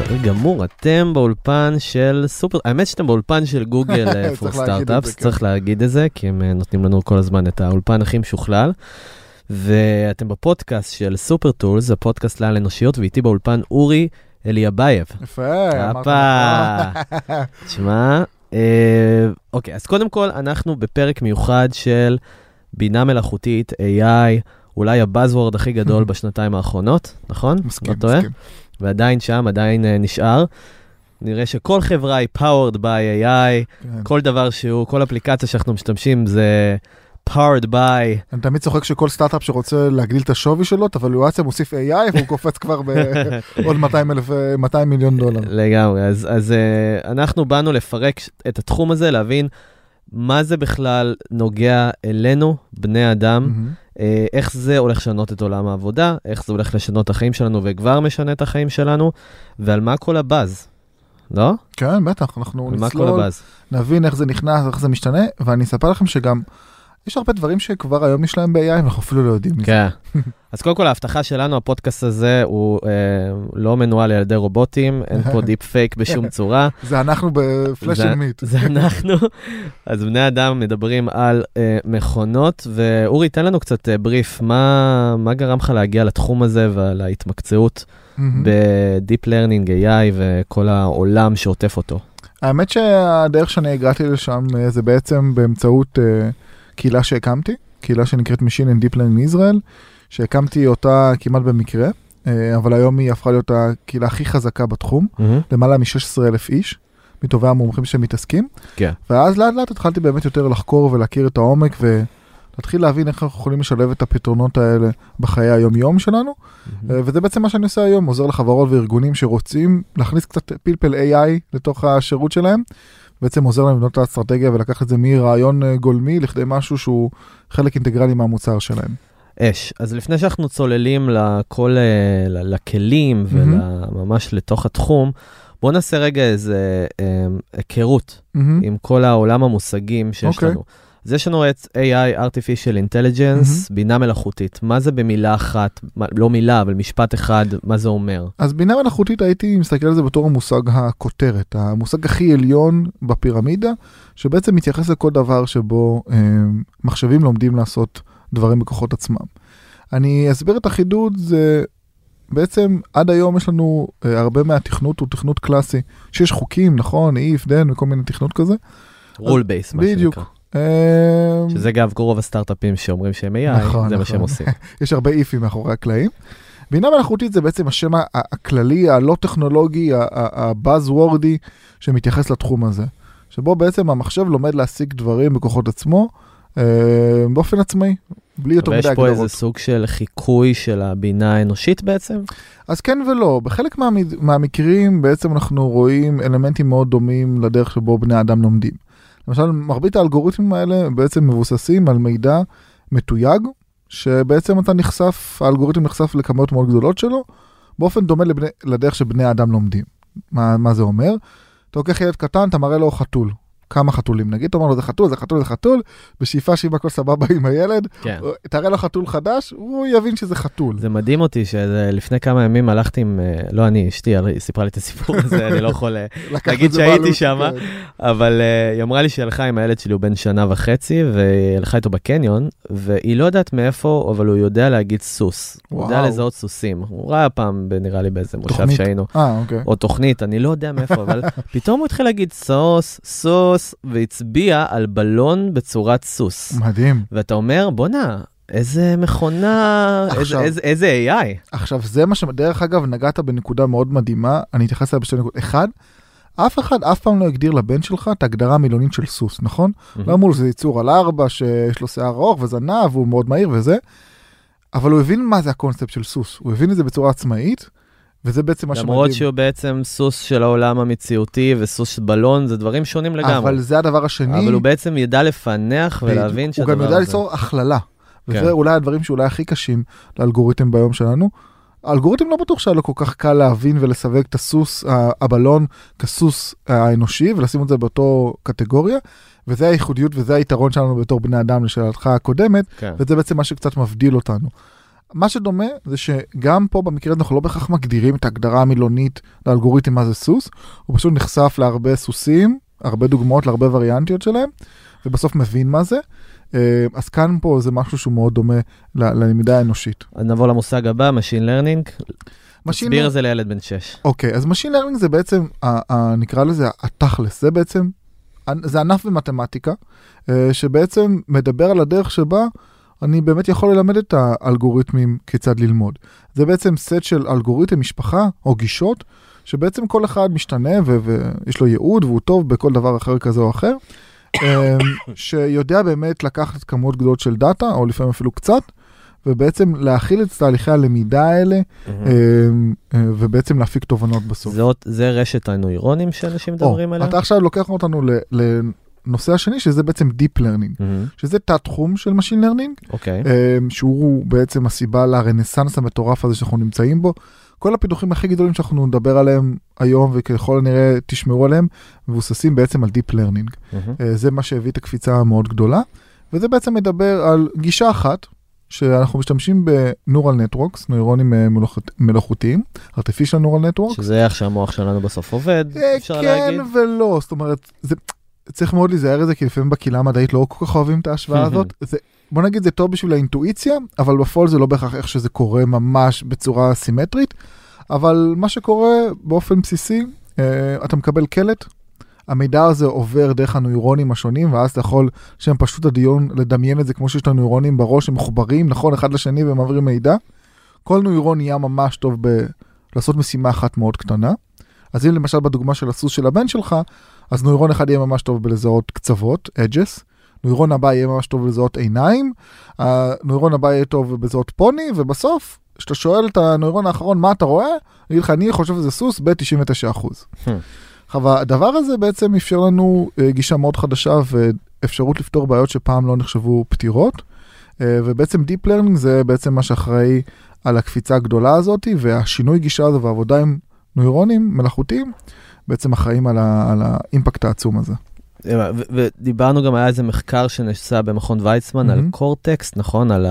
בסדר גמור, אתם באולפן של סופר, האמת שאתם באולפן של Google for Startups, כן. צריך להגיד את זה, כי הם אה, נותנים לנו כל הזמן את האולפן הכי משוכלל. ואתם בפודקאסט של Super Tools, הפודקאסט לעל אנושיות, ואיתי באולפן אורי אליאבייב. יפה, אמרת. תשמע, אה, אוקיי, אז קודם כל, אנחנו בפרק מיוחד של בינה מלאכותית, AI, אולי ה buzzword הכי גדול בשנתיים האחרונות, נכון? מסכים, לא? מסכים. ועדיין שם, עדיין אה, נשאר. נראה שכל חברה היא powered by AI, כן. כל דבר שהוא, כל אפליקציה שאנחנו משתמשים זה powered by, אני תמיד צוחק שכל סטארט-אפ שרוצה להגדיל את השווי שלו, את הוולואציה מוסיף AI והוא קופץ כבר בעוד 200 אלף, אה, 200 מיליון דולר. לגמרי. אז, אז אה, אנחנו באנו לפרק את התחום הזה, להבין מה זה בכלל נוגע אלינו, בני אדם. אה, איך זה הולך לשנות את עולם העבודה, איך זה הולך לשנות את החיים שלנו וכבר משנה את החיים שלנו, ועל מה כל הבאז, לא? כן, בטח, אנחנו נצלול? נבין איך זה נכנס, איך זה משתנה, ואני אספר לכם שגם יש הרבה דברים שכבר היום יש להם ב-AI, ואנחנו אפילו לא יודעים מזה. כן. אז קודם כל ההבטחה שלנו, הפודקאסט הזה הוא אה, לא מנוהל על ידי רובוטים, אין פה deep fake בשום צורה. זה אנחנו ב flesh and meat. זה אנחנו. אז בני אדם מדברים על אה, מכונות, ואורי, תן לנו קצת אה, בריף, מה, מה גרם לך להגיע לתחום הזה ולהתמקצעות מהמם. ב-Deep Learning, AI וכל העולם שעוטף אותו? האמת שהדרך שאני הגעתי לשם אה, זה בעצם באמצעות אה, קהילה שהקמתי, קהילה שנקראת Machine and Deep Learning Israel, שהקמתי אותה כמעט במקרה, אה, אבל היום היא הפכה להיות הקהילה הכי חזקה בתחום, למעלה מ-16 אלף איש, מטובי המומחים שמתעסקים. כן. ואז לאט לאט התחלתי באמת יותר לחקור ולהכיר את העומק ולהתחיל להבין איך אנחנו יכולים לשלב את הפתרונות האלה בחיי היום-יום שלנו. אה, וזה בעצם מה שאני עושה היום, עוזר לחברות וארגונים שרוצים להכניס קצת פלפל AI לתוך השירות שלהם. בעצם עוזר להם לבנות את האסטרטגיה ולקחת את זה מרעיון אה, גולמי לכדי משהו שהוא חלק אינטגרלי מהמוצר שלהם. אש. אז לפני שאנחנו צוללים לכל, אה, לכלים. וממש לתוך התחום, בואו נעשה רגע איזה אה, היכרות מהמם. עם כל העולם המושגים שיש אוקיי. לנו. אז יש לנו את AI, artificial intelligence, בינה מלאכותית. מה זה במילה אחת, לא מילה, אבל משפט אחד, מה זה אומר? אז בינה מלאכותית הייתי מסתכל על זה בתור המושג הכותרת, המושג הכי עליון בפירמידה, שבעצם מתייחס לכל דבר שבו אה, מחשבים לומדים לעשות דברים בכוחות עצמם. אני אסביר את החידוד, זה בעצם עד היום יש לנו אה, הרבה מהתכנות הוא תכנות קלאסי, שיש חוקים, נכון, if, then וכל מיני תכנות כזה. rule base, מה בדיוק. שנקרא. אה, שזה אגב רוב הסטארט-אפים שאומרים שהם AI, נכון, זה מה נכון. שהם עושים. יש הרבה איפים מאחורי הקלעים. בינה מלאכותית זה בעצם השם הכללי, הלא טכנולוגי, הבאז וורדי שמתייחס לתחום הזה. שבו בעצם המחשב לומד להשיג דברים בכוחות עצמו אה, באופן עצמאי, בלי יותר ויש מדי פה הגדרות. איזה סוג של חיקוי של הבינה האנושית בעצם? אז כן ולא, בחלק מהמקרים בעצם אנחנו רואים אלמנטים מאוד דומים לדרך שבו בני אדם לומדים. למשל, מרבית האלגוריתמים האלה בעצם מבוססים על מידע מתויג, שבעצם אתה נחשף, האלגוריתם נחשף לכמויות מאוד גדולות שלו, באופן דומה לבני, לדרך שבני האדם לומדים. מה, מה זה אומר? אתה לוקח ילד קטן, אתה מראה לו חתול. כמה חתולים נגיד, אתה אומר לו זה חתול, זה חתול, זה חתול, בשאיפה שאם הכל סבבה עם הילד, כן. תראה לו חתול חדש, הוא יבין שזה חתול. זה מדהים אותי שלפני כמה ימים הלכתי עם, אה, לא אני, אשתי סיפרה לי את הסיפור הזה, אני לא יכול אה, להגיד שהייתי שם, כן. אבל אה, היא אמרה לי שהיא הלכה עם הילד שלי, הוא בן שנה וחצי, והיא הלכה איתו בקניון, והיא לא יודעת מאיפה, אבל הוא יודע להגיד סוס. הוא יודע. לזהות סוסים. הוא ראה פעם, נראה לי באיזה מושב. שהיינו. אה, אוקיי. או תוכנית, אני לא יודע מאיפה, אבל פתאום הוא התחיל להגיד סוס, סוס, והצביע על בלון בצורת סוס. מדהים. ואתה אומר, בואנה, איזה מכונה, איזה, עכשיו- איזה, איזה AI. עכשיו זה מה ש... דרך אגב, נגעת בנקודה מאוד מדהימה, אני אתייחס אליה בשתי נקודות. אחד, אף אחד אף פעם לא הגדיר לבן שלך את ההגדרה המילונית של סוס, נכון? לא אמרו שזה יצור על ארבע, שיש לו שיער ארוך וזנב, והוא מאוד מהיר וזה, אבל הוא הבין מה זה הקונספט של סוס, הוא הבין את זה בצורה עצמאית, וזה בעצם מה שמדהים. למרות שהוא בעצם סוס של העולם המציאותי וסוס של בלון, זה דברים שונים לגמרי. אבל זה הדבר השני. אבל הוא בעצם ידע לפענח. ולהבין הוא שהדבר גם יודע הזה... ליצור הכללה. כן. וזה אולי הדברים שאולי הכי קשים לאלגוריתם ביום שלנו. האלגוריתם לא בטוח שהיה לו כל כך קל להבין ולסווג את הסוס, הבלון, כסוס האנושי ולשים את זה באותו קטגוריה, וזה הייחודיות וזה היתרון שלנו בתור בני אדם לשאלתך הקודמת, כן. וזה בעצם מה שקצת מבדיל אותנו. מה שדומה זה שגם פה במקרה אנחנו לא בהכרח מגדירים את ההגדרה המילונית לאלגוריתם מה זה סוס, הוא פשוט נחשף להרבה סוסים, הרבה דוגמאות להרבה וריאנטיות שלהם, ובסוף מבין מה זה. אה, אז כאן פה זה משהו שהוא מאוד דומה ללמידה האנושית. אז נעבור למושג הבא, Machine Learning. Machine תסביר את זה לילד בן 6. אוקיי, אז Machine Learning זה בעצם, נקרא לזה התכלס, זה בעצם, זה ענף במתמטיקה, אה, שבעצם מדבר על הדרך שבה אני באמת יכול ללמד את האלגוריתמים כיצד ללמוד. זה בעצם סט של אלגוריתם, משפחה או גישות, שבעצם כל אחד משתנה ויש לו ייעוד והוא טוב בכל דבר אחר כזה או אחר, אה, שיודע באמת לקחת כמות גדולות של דאטה, או לפעמים אפילו קצת, ובעצם להכיל את תהליכי הלמידה האלה אה, אה, ובעצם להפיק תובנות בסוף. זה עוד- זה רשת הנוירונים שאנשים מדברים עליה? אתה עכשיו לוקח אותנו לנושא השני שזה בעצם Deep Learning, מהמם, שזה תת תחום של Machine Learning, אוקיי. אה, שהוא בעצם הסיבה לרנסאנס המטורף הזה שאנחנו נמצאים בו. כל הפיתוחים הכי גדולים שאנחנו נדבר עליהם היום וככל הנראה תשמעו עליהם מבוססים בעצם על Deep Learning. אה, זה מה שהביא את הקפיצה המאוד גדולה, וזה בעצם מדבר על גישה אחת, שאנחנו משתמשים ב-Neural Networks, נוירונים אה, מלאכות- מלאכותיים, artificial Neural Networks. שזה איך שהמוח שלנו בסוף עובד, אפשר כן להגיד. ולא, זאת אומרת, זה, צריך מאוד להיזהר את זה, כי לפעמים בקהילה המדעית לא כל כך אוהבים את ההשוואה הזאת. זה, בוא נגיד זה טוב בשביל האינטואיציה, אבל בפועל זה לא בהכרח איך שזה קורה ממש בצורה סימטרית, אבל מה שקורה באופן בסיסי, אה, אתה מקבל קלט, המידע הזה עובר דרך הנוירונים השונים, ואז אתה יכול, לשם פשוט הדיון, לדמיין את זה כמו שיש לנו נוירונים בראש, הם מחוברים, נכון, אחד לשני ומעבירים מידע. כל נוירון נהיה ממש טוב ב... לעשות משימה אחת מאוד קטנה. אז אם למשל בדוגמה של הסוס של הבן שלך, אז נוירון אחד יהיה ממש טוב בלזהות קצוות, edges, נוירון הבא יהיה ממש טוב בלזהות עיניים, הנוירון הבא יהיה טוב בלזהות פוני, ובסוף, כשאתה שואל את הנוירון האחרון מה אתה רואה, אני אגיד לך, אני חושב שזה סוס ב-99%. Hmm. עכשיו, הדבר הזה בעצם אפשר לנו אה, גישה מאוד חדשה ואפשרות לפתור בעיות שפעם לא נחשבו פתירות, אה, ובעצם Deep Learning זה בעצם מה שאחראי על הקפיצה הגדולה הזאת, והשינוי גישה הזו והעבודה עם נוירונים מלאכותיים, בעצם אחראים על, ה, על האימפקט העצום הזה. ודיברנו גם, היה איזה מחקר שנעשה במכון ויצמן על מהמם. קורטקס, נכון? על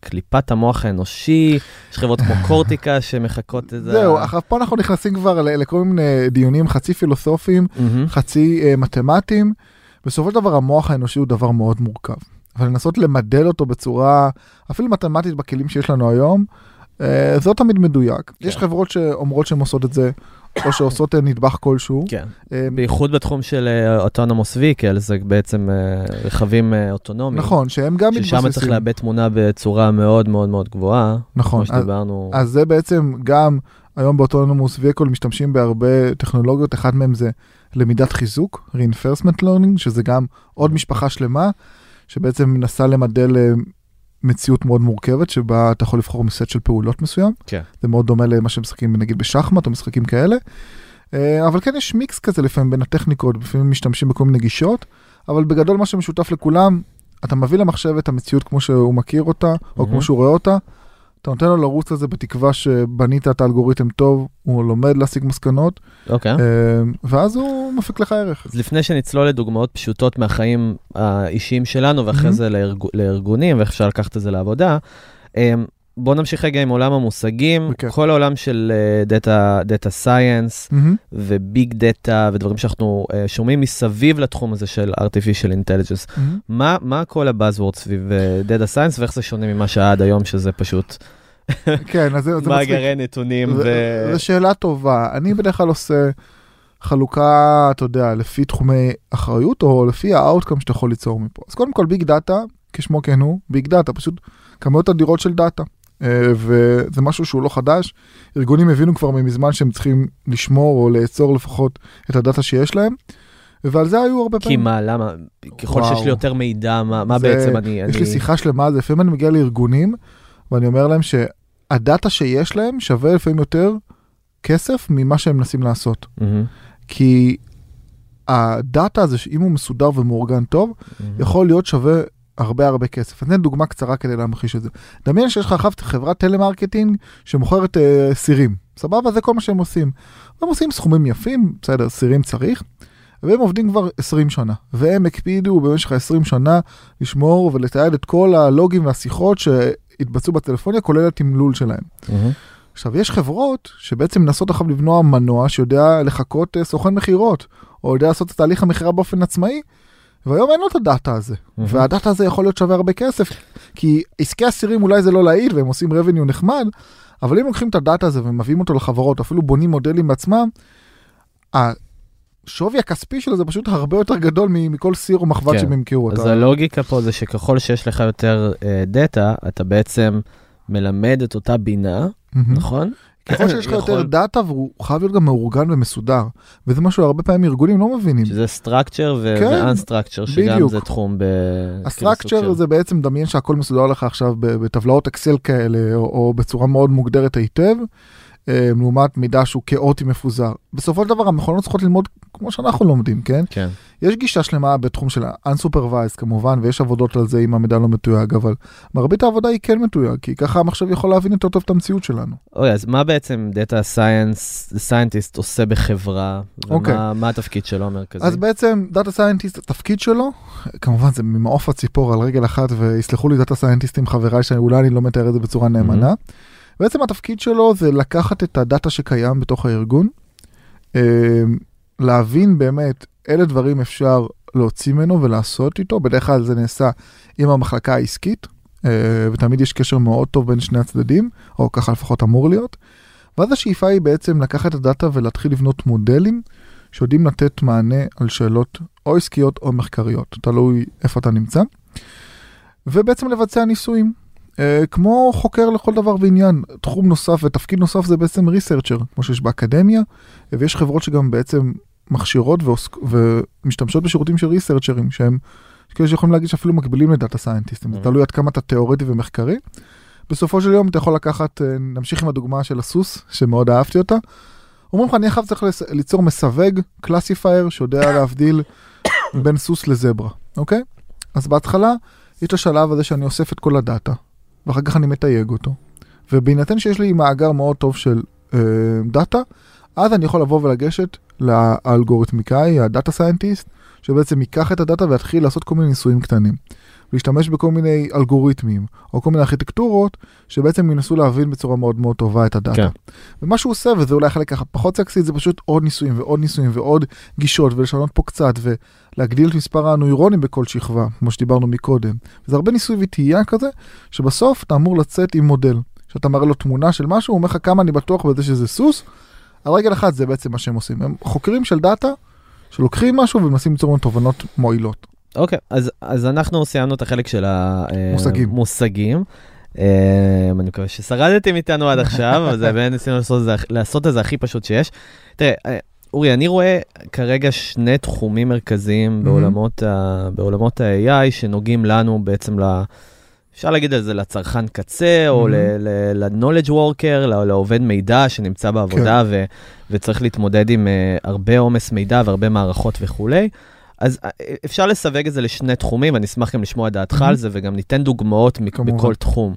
קליפת המוח האנושי, יש חברות כמו קורטיקה שמחכות את זה. זהו, עכשיו פה אנחנו נכנסים כבר לכל מיני דיונים חצי פילוסופיים. חצי אה, מתמטיים. בסופו של דבר המוח האנושי הוא דבר מאוד מורכב. אבל לנסות למדל אותו בצורה אפילו מתמטית בכלים שיש לנו היום, זה לא תמיד מדויק. יש חברות שאומרות שהן עושות את זה, או שעושות אה, נדבך כלשהו. כן, אה, בייחוד בתחום של אוטונומוס ויקל, זה בעצם אה, רכבים אה, אוטונומיים. נכון, שהם גם ששם צריך מתבססים. לאבד תמונה בצורה מאוד מאוד מאוד גבוהה, נכון, כמו אז- שדיברנו. אז זה בעצם גם היום באוטונומוס ויקול משתמשים בהרבה טכנולוגיות, אחד מהם זה למידת חיזוק, reinforcement learning, שזה גם עוד משפחה שלמה, שבעצם מנסה למדל אה, מציאות מאוד מורכבת, שבה אתה יכול לבחור מסט של פעולות מסוים. כן. זה מאוד דומה למה שמשחקים נגיד בשחמט או משחקים כאלה. אה, אבל כן יש מיקס כזה לפעמים בין הטכניקות, לפעמים משתמשים בכל מיני גישות, אבל בגדול מה שמשותף לכולם, אתה מביא למחשב את המציאות כמו שהוא מכיר אותה, או מהמם. כמו שהוא רואה אותה, אתה נותן לו לרוץ על זה בתקווה שבנית את האלגוריתם טוב, הוא לומד להשיג מסקנות, אוקיי. אה, ואז הוא מפיק לך ערך. אז לפני שנצלול לדוגמאות פשוטות מהחיים האישיים שלנו, ואחרי מהמם. זה לארג... לארגונים, ואיך אפשר לקחת את זה לעבודה, בואו נמשיך רגע עם עולם המושגים, בכיף. כל העולם של data, science. ו big data ודברים שאנחנו uh, שומעים מסביב לתחום הזה של artificial intelligence. מהמם. מה, מה כל ה buzzword סביב data science ואיך זה שונה ממה שהיה עד היום, שזה פשוט כן, אז זה זה. מאגרי נתונים ו... זו שאלה טובה. אני בדרך כלל עושה חלוקה, אתה יודע, לפי תחומי אחריות או לפי ה outcome שאתה יכול ליצור מפה. אז קודם כל big data, כשמו כן הוא, big data, פשוט כמויות אדירות של דאטה. אה, וזה משהו שהוא לא חדש. ארגונים הבינו כבר מזמן שהם צריכים לשמור או לאצור לפחות את הדאטה שיש להם. ועל זה היו הרבה כי פעמים. מה, למה? ככל שיש וואו. לי יותר מידע, מה, מה זה- בעצם אני... יש אני... לי שיחה שלמה על זה, לפעמים אני מגיע לארגונים ואני אומר להם שהדאטה שיש להם שווה לפעמים יותר כסף ממה שהם מנסים לעשות. מהמם, כי הדאטה הזה, שאם הוא מסודר ומאורגן טוב, מהמם. יכול להיות שווה הרבה הרבה כסף. אני אתן דוגמה קצרה כדי להמחיש את זה. דמיין שיש לך עכשיו חברת טלמרקטינג שמוכרת אה, סירים, סבבה? זה כל מה שהם עושים. הם עושים סכומים יפים, בסדר, סירים צריך, והם עובדים כבר 20 שנה, והם הקפידו במשך ה-20 שנה לשמור ולתעד את כל הלוגים והשיחות שהתבצעו בטלפוניה, כולל התמלול שלהם. עכשיו, יש חברות שבעצם מנסות עכשיו לבנוע מנוע שיודע לחכות אה, סוכן מכירות, או יודע לעשות את תהליך המכירה באופן עצמאי, והיום אין לו את הדאטה הזה, והדאטה הזה יכול להיות שווה הרבה כסף, כי עסקי אסירים אולי זה לא להעיד והם עושים revenue נחמד, אבל אם לוקחים את הדאטה הזה ומביאים אותו לחברות, אפילו בונים מודלים בעצמם, השווי הכספי שלו זה פשוט הרבה יותר גדול מכל סיר או מחבת כן. שהם ימכרו אז אותה. הלוגיקה פה זה שככל שיש לך יותר אה, דאטה, אתה בעצם מלמד את אותה בינה, מהמם. נכון? ככל שיש לך יותר דאטה והוא חייב להיות גם מאורגן ומסודר, וזה משהו שהרבה פעמים ארגונים לא מבינים. שזה structure ו- כן, ו-unstructure, שגם. זה תחום ב... כאילו ה structure סוג זה בעצם דמיין שהכל מסודר לך עכשיו בטבלאות אקסל כאלה, או, בצורה מאוד מוגדרת היטב, לעומת מידע שהוא כאוטי מפוזר. בסופו של דבר המכונות צריכות ללמוד כמו שאנחנו לומדים, כן? כן. יש גישה שלמה בתחום של ה-unsupervised כמובן, ויש עבודות על זה אם המידע לא מתויג, אבל מרבית העבודה היא כן מתויג, כי ככה המחשב יכול להבין יותר טוב את המציאות שלנו. אוי, אז מה בעצם data science, scientist עושה בחברה? אוקיי. ומה מה התפקיד שלו המרכזי? אז בעצם data scientist, התפקיד שלו, כמובן זה ממעוף הציפור על רגל אחת, ויסלחו לי data scientist ים חבריי שאולי אני לא מתאר את זה בצורה נאמנה. בעצם התפקיד שלו זה לקחת את הדאטה שקיים בתוך הארגון, אה, להבין באמת אילו דברים אפשר להוציא ממנו ולעשות איתו, בדרך כלל זה נעשה עם המחלקה העסקית, אה, ותמיד יש קשר מאוד טוב בין שני הצדדים, או ככה לפחות אמור להיות. ואז השאיפה היא בעצם לקחת את הדאטה ולהתחיל לבנות מודלים שיודעים לתת מענה על שאלות או עסקיות או מחקריות, תלוי איפה אתה נמצא. ובעצם לבצע ניסויים. אה, כמו חוקר לכל דבר ועניין, תחום נוסף ותפקיד נוסף זה בעצם ריסרצ'ר, כמו שיש באקדמיה, ויש חברות שגם בעצם מכשירות ועוסק, ומשתמשות בשירותים של researcher ים, שהם כאלה שיכולים להגיד שאפילו מקבילים ל data scientist ים, זה Mhm. תלוי עד כמה אתה תיאורטי ומחקרי. בסופו של יום אתה יכול לקחת, אה, נמשיך עם הדוגמה של הסוס, שמאוד אהבתי אותה. אומרים לך, אני עכשיו צריך ליצור מסווג, classifier, שיודע להבדיל בין סוס לזברה, אוקיי? אז בהתחלה יש את השלב הזה שאני אוסף את כל הדאטה, ואחר כך אני מתייג אותו. ובהינתן שיש לי מאגר מאוד טוב של אה, דאטה, אז אני יכול לבוא ולגשת לאלגוריתמיקאי, ה data scientist, שבעצם ייקח את הדאטה ויתחיל לעשות כל מיני ניסויים קטנים. להשתמש בכל מיני אלגוריתמים, או כל מיני ארכיטקטורות, שבעצם ינסו להבין בצורה מאוד מאוד טובה את הדאטה. כן. ומה שהוא עושה, וזה אולי חלק ככה פחות סקסי, זה פשוט עוד ניסויים ועוד ניסויים ועוד גישות, ולשנות פה קצת, ולהגדיל את מספר הנוירונים בכל שכבה, כמו שדיברנו מקודם. זה הרבה ניסוי וטעייה כזה, שבסוף אתה אמור לצאת עם מודל. שאתה מראה לו תמונה של משהו, הוא אומר לך כמה אני בטוח בזה שזה סוס, על רגל אחת זה בעצם מה שהם עושים. הם חוקרים של דאטה, שלוקחים משהו ומנסים ליצור לנו תובנות מועילות. אוקיי, אז, אז אנחנו סיימנו את החלק של מושגים. המושגים. אה, אני מקווה ששרדתם איתנו עד עכשיו, זה באמת ניסינו לעשות לעשות את זה הכי פשוט שיש. תראה, אה, אורי, אני רואה כרגע שני תחומים מרכזיים Mhm. בעולמות, ה, בעולמות ה-AI שנוגעים לנו בעצם ל... אפשר להגיד על זה לצרכן קצה, או Mhm. ל- ל- ל-knowledge worker, לעובד מידע שנמצא בעבודה ו- וצריך להתמודד עם אה, הרבה עומס מידע והרבה מערכות וכולי. אז אה, אפשר לסווג את זה לשני תחומים, אני אשמח גם לשמוע את דעתך. על זה וגם ניתן דוגמאות מ- כמובן. בכל תחום.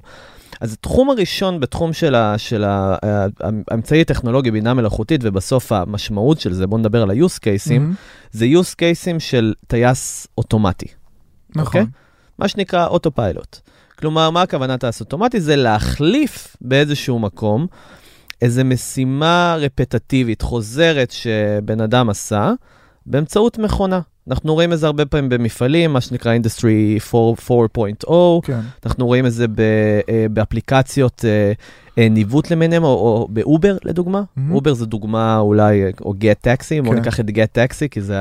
אז התחום הראשון בתחום של, ה, של ה, ה- האמצעי הטכנולוגי, בינה מלאכותית, ובסוף המשמעות של זה, בואו נדבר על ה-use cases, מהמם. זה use cases של טייס אוטומטי. נכון. אוקיי? מה שנקרא autopilot. כלומר, מה הכוונה טייס אוטומטי? זה להחליף באיזשהו מקום איזו משימה רפטטיבית, חוזרת, שבן אדם עשה, באמצעות מכונה. אנחנו רואים את זה הרבה פעמים במפעלים, מה שנקרא Industry 4- 4.0, כן. אנחנו רואים את זה אה, באפליקציות אה, ניווט למיניהם, או, או באובר לדוגמה. Mhm. אובר זה דוגמה אולי, או גט טקסי, בואו כן. ניקח את גט טקסי, כי זה.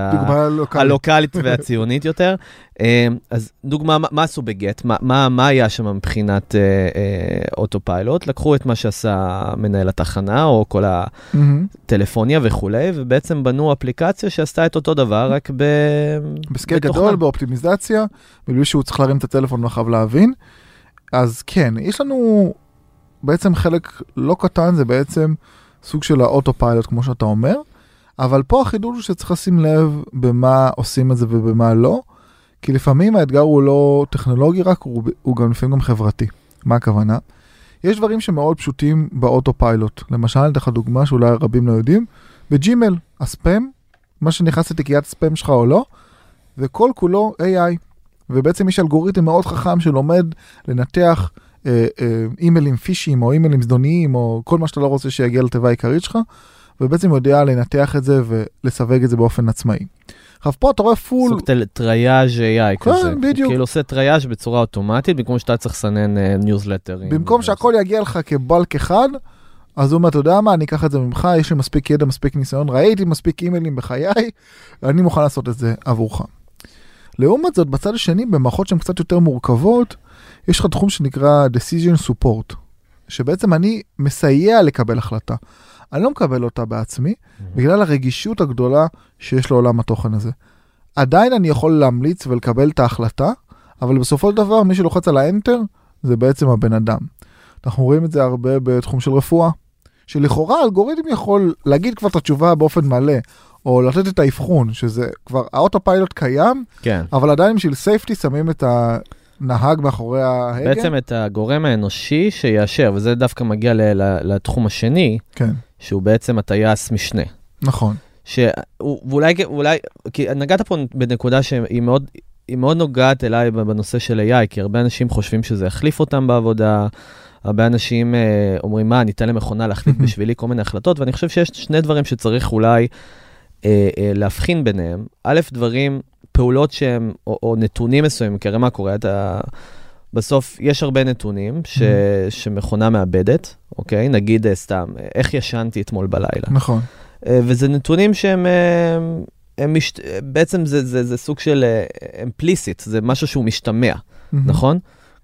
הלוקאלית והציונית יותר. אה, אז דוגמה, מה- עשו בגט? מה, מה, מה היה שם מבחינת אה, אה, אוטופיילוט? לקחו את מה שעשה מנהל התחנה, או כל. הטלפוניה וכולי, ובעצם בנו אפליקציה שעשתה את אותו דבר, רק ב... בסקייל. גדול, באופטימיזציה, מבלי שהוא צריך להרים את הטלפון ואחריו להבין. אז כן, יש לנו בעצם חלק לא קטן, זה בעצם סוג של האוטו פיילוט, כמו שאתה אומר, אבל פה החידוש הוא שצריך לשים לב במה עושים את זה ובמה לא, כי לפעמים האתגר הוא לא טכנולוגי רק, הוא, הוא גם לפעמים גם חברתי. מה הכוונה? יש דברים שמאוד פשוטים באוטו פיילוט. למשל, אני אתן לך דוגמה שאולי רבים לא יודעים, בג'ימל, הספאם, מה שנכנס לתיקיית ספאם שלך או לא, וכל כולו AI. ובעצם יש אלגוריתם מאוד חכם שלומד לנתח אימיילים פישיים או אימיילים זדוניים או כל מה שאתה לא רוצה שיגיע לתיבה העיקרית שלך, ובעצם יודע לנתח את זה ולסווג את זה באופן עצמאי. עכשיו פה אתה רואה full... סוג של triage AI כן, כזה. בדיוק. כאילו עושה triage בצורה אוטומטית, במקום שאתה צריך לסנן ניוזלטרים. במקום שהכל יגיע לך כבלק אחד, אז הוא אומר, אתה יודע מה, אני אקח את זה ממך, יש לי מספיק ידע, מספיק ניסיון, ראיתי מספיק אימיילים בחיי, אני מוכן לעשות את זה עבורך. לעומת זאת, בצד השני, במערכות שהן קצת יותר מורכבות, יש לך תחום שנקרא decision support, שבעצם אני מסייע לקבל החלטה. אני לא מקבל אותה בעצמי, בגלל הרגישות הגדולה שיש לעולם התוכן הזה. עדיין אני יכול להמליץ ולקבל את ההחלטה, אבל בסופו של דבר מי שלוחץ על האנטר זה בעצם הבן אדם. אנחנו רואים את זה הרבה בתחום של רפואה, שלכאורה האלגוריתם יכול להגיד כבר את התשובה באופן מלא, או לתת את האבחון, שזה כבר האוטו פיילוט קיים, כן. אבל עדיין בשביל סייפטי שמים את הנהג מאחורי ההגה. בעצם את הגורם האנושי שיאשר, וזה דווקא מגיע לתחום השני, כן, שהוא בעצם הטייס משנה. נכון. שהוא, ואולי, אולי, כי נגעת פה בנקודה שהיא מאוד, היא מאוד נוגעת אליי בנושא של AI, כי הרבה אנשים חושבים שזה יחליף אותם בעבודה, הרבה אנשים אה, אומרים, מה, אני אתן למכונה להחליט בשבילי כל מיני החלטות, ואני חושב שיש שני דברים שצריך אולי אה, אה, להבחין ביניהם. א', דברים, פעולות שהם, או, או נתונים מסוימים, כי הרי מה קורה, אתה... בסוף יש הרבה נתונים ש, שמכונה מאבדת, אוקיי? נגיד אה, סתם, איך ישנתי אתמול בלילה. נכון. אה, וזה נתונים שהם אה, הם מש... בעצם זה, זה, זה סוג של אמפליסיט, זה משהו שהוא משתמע, נכון?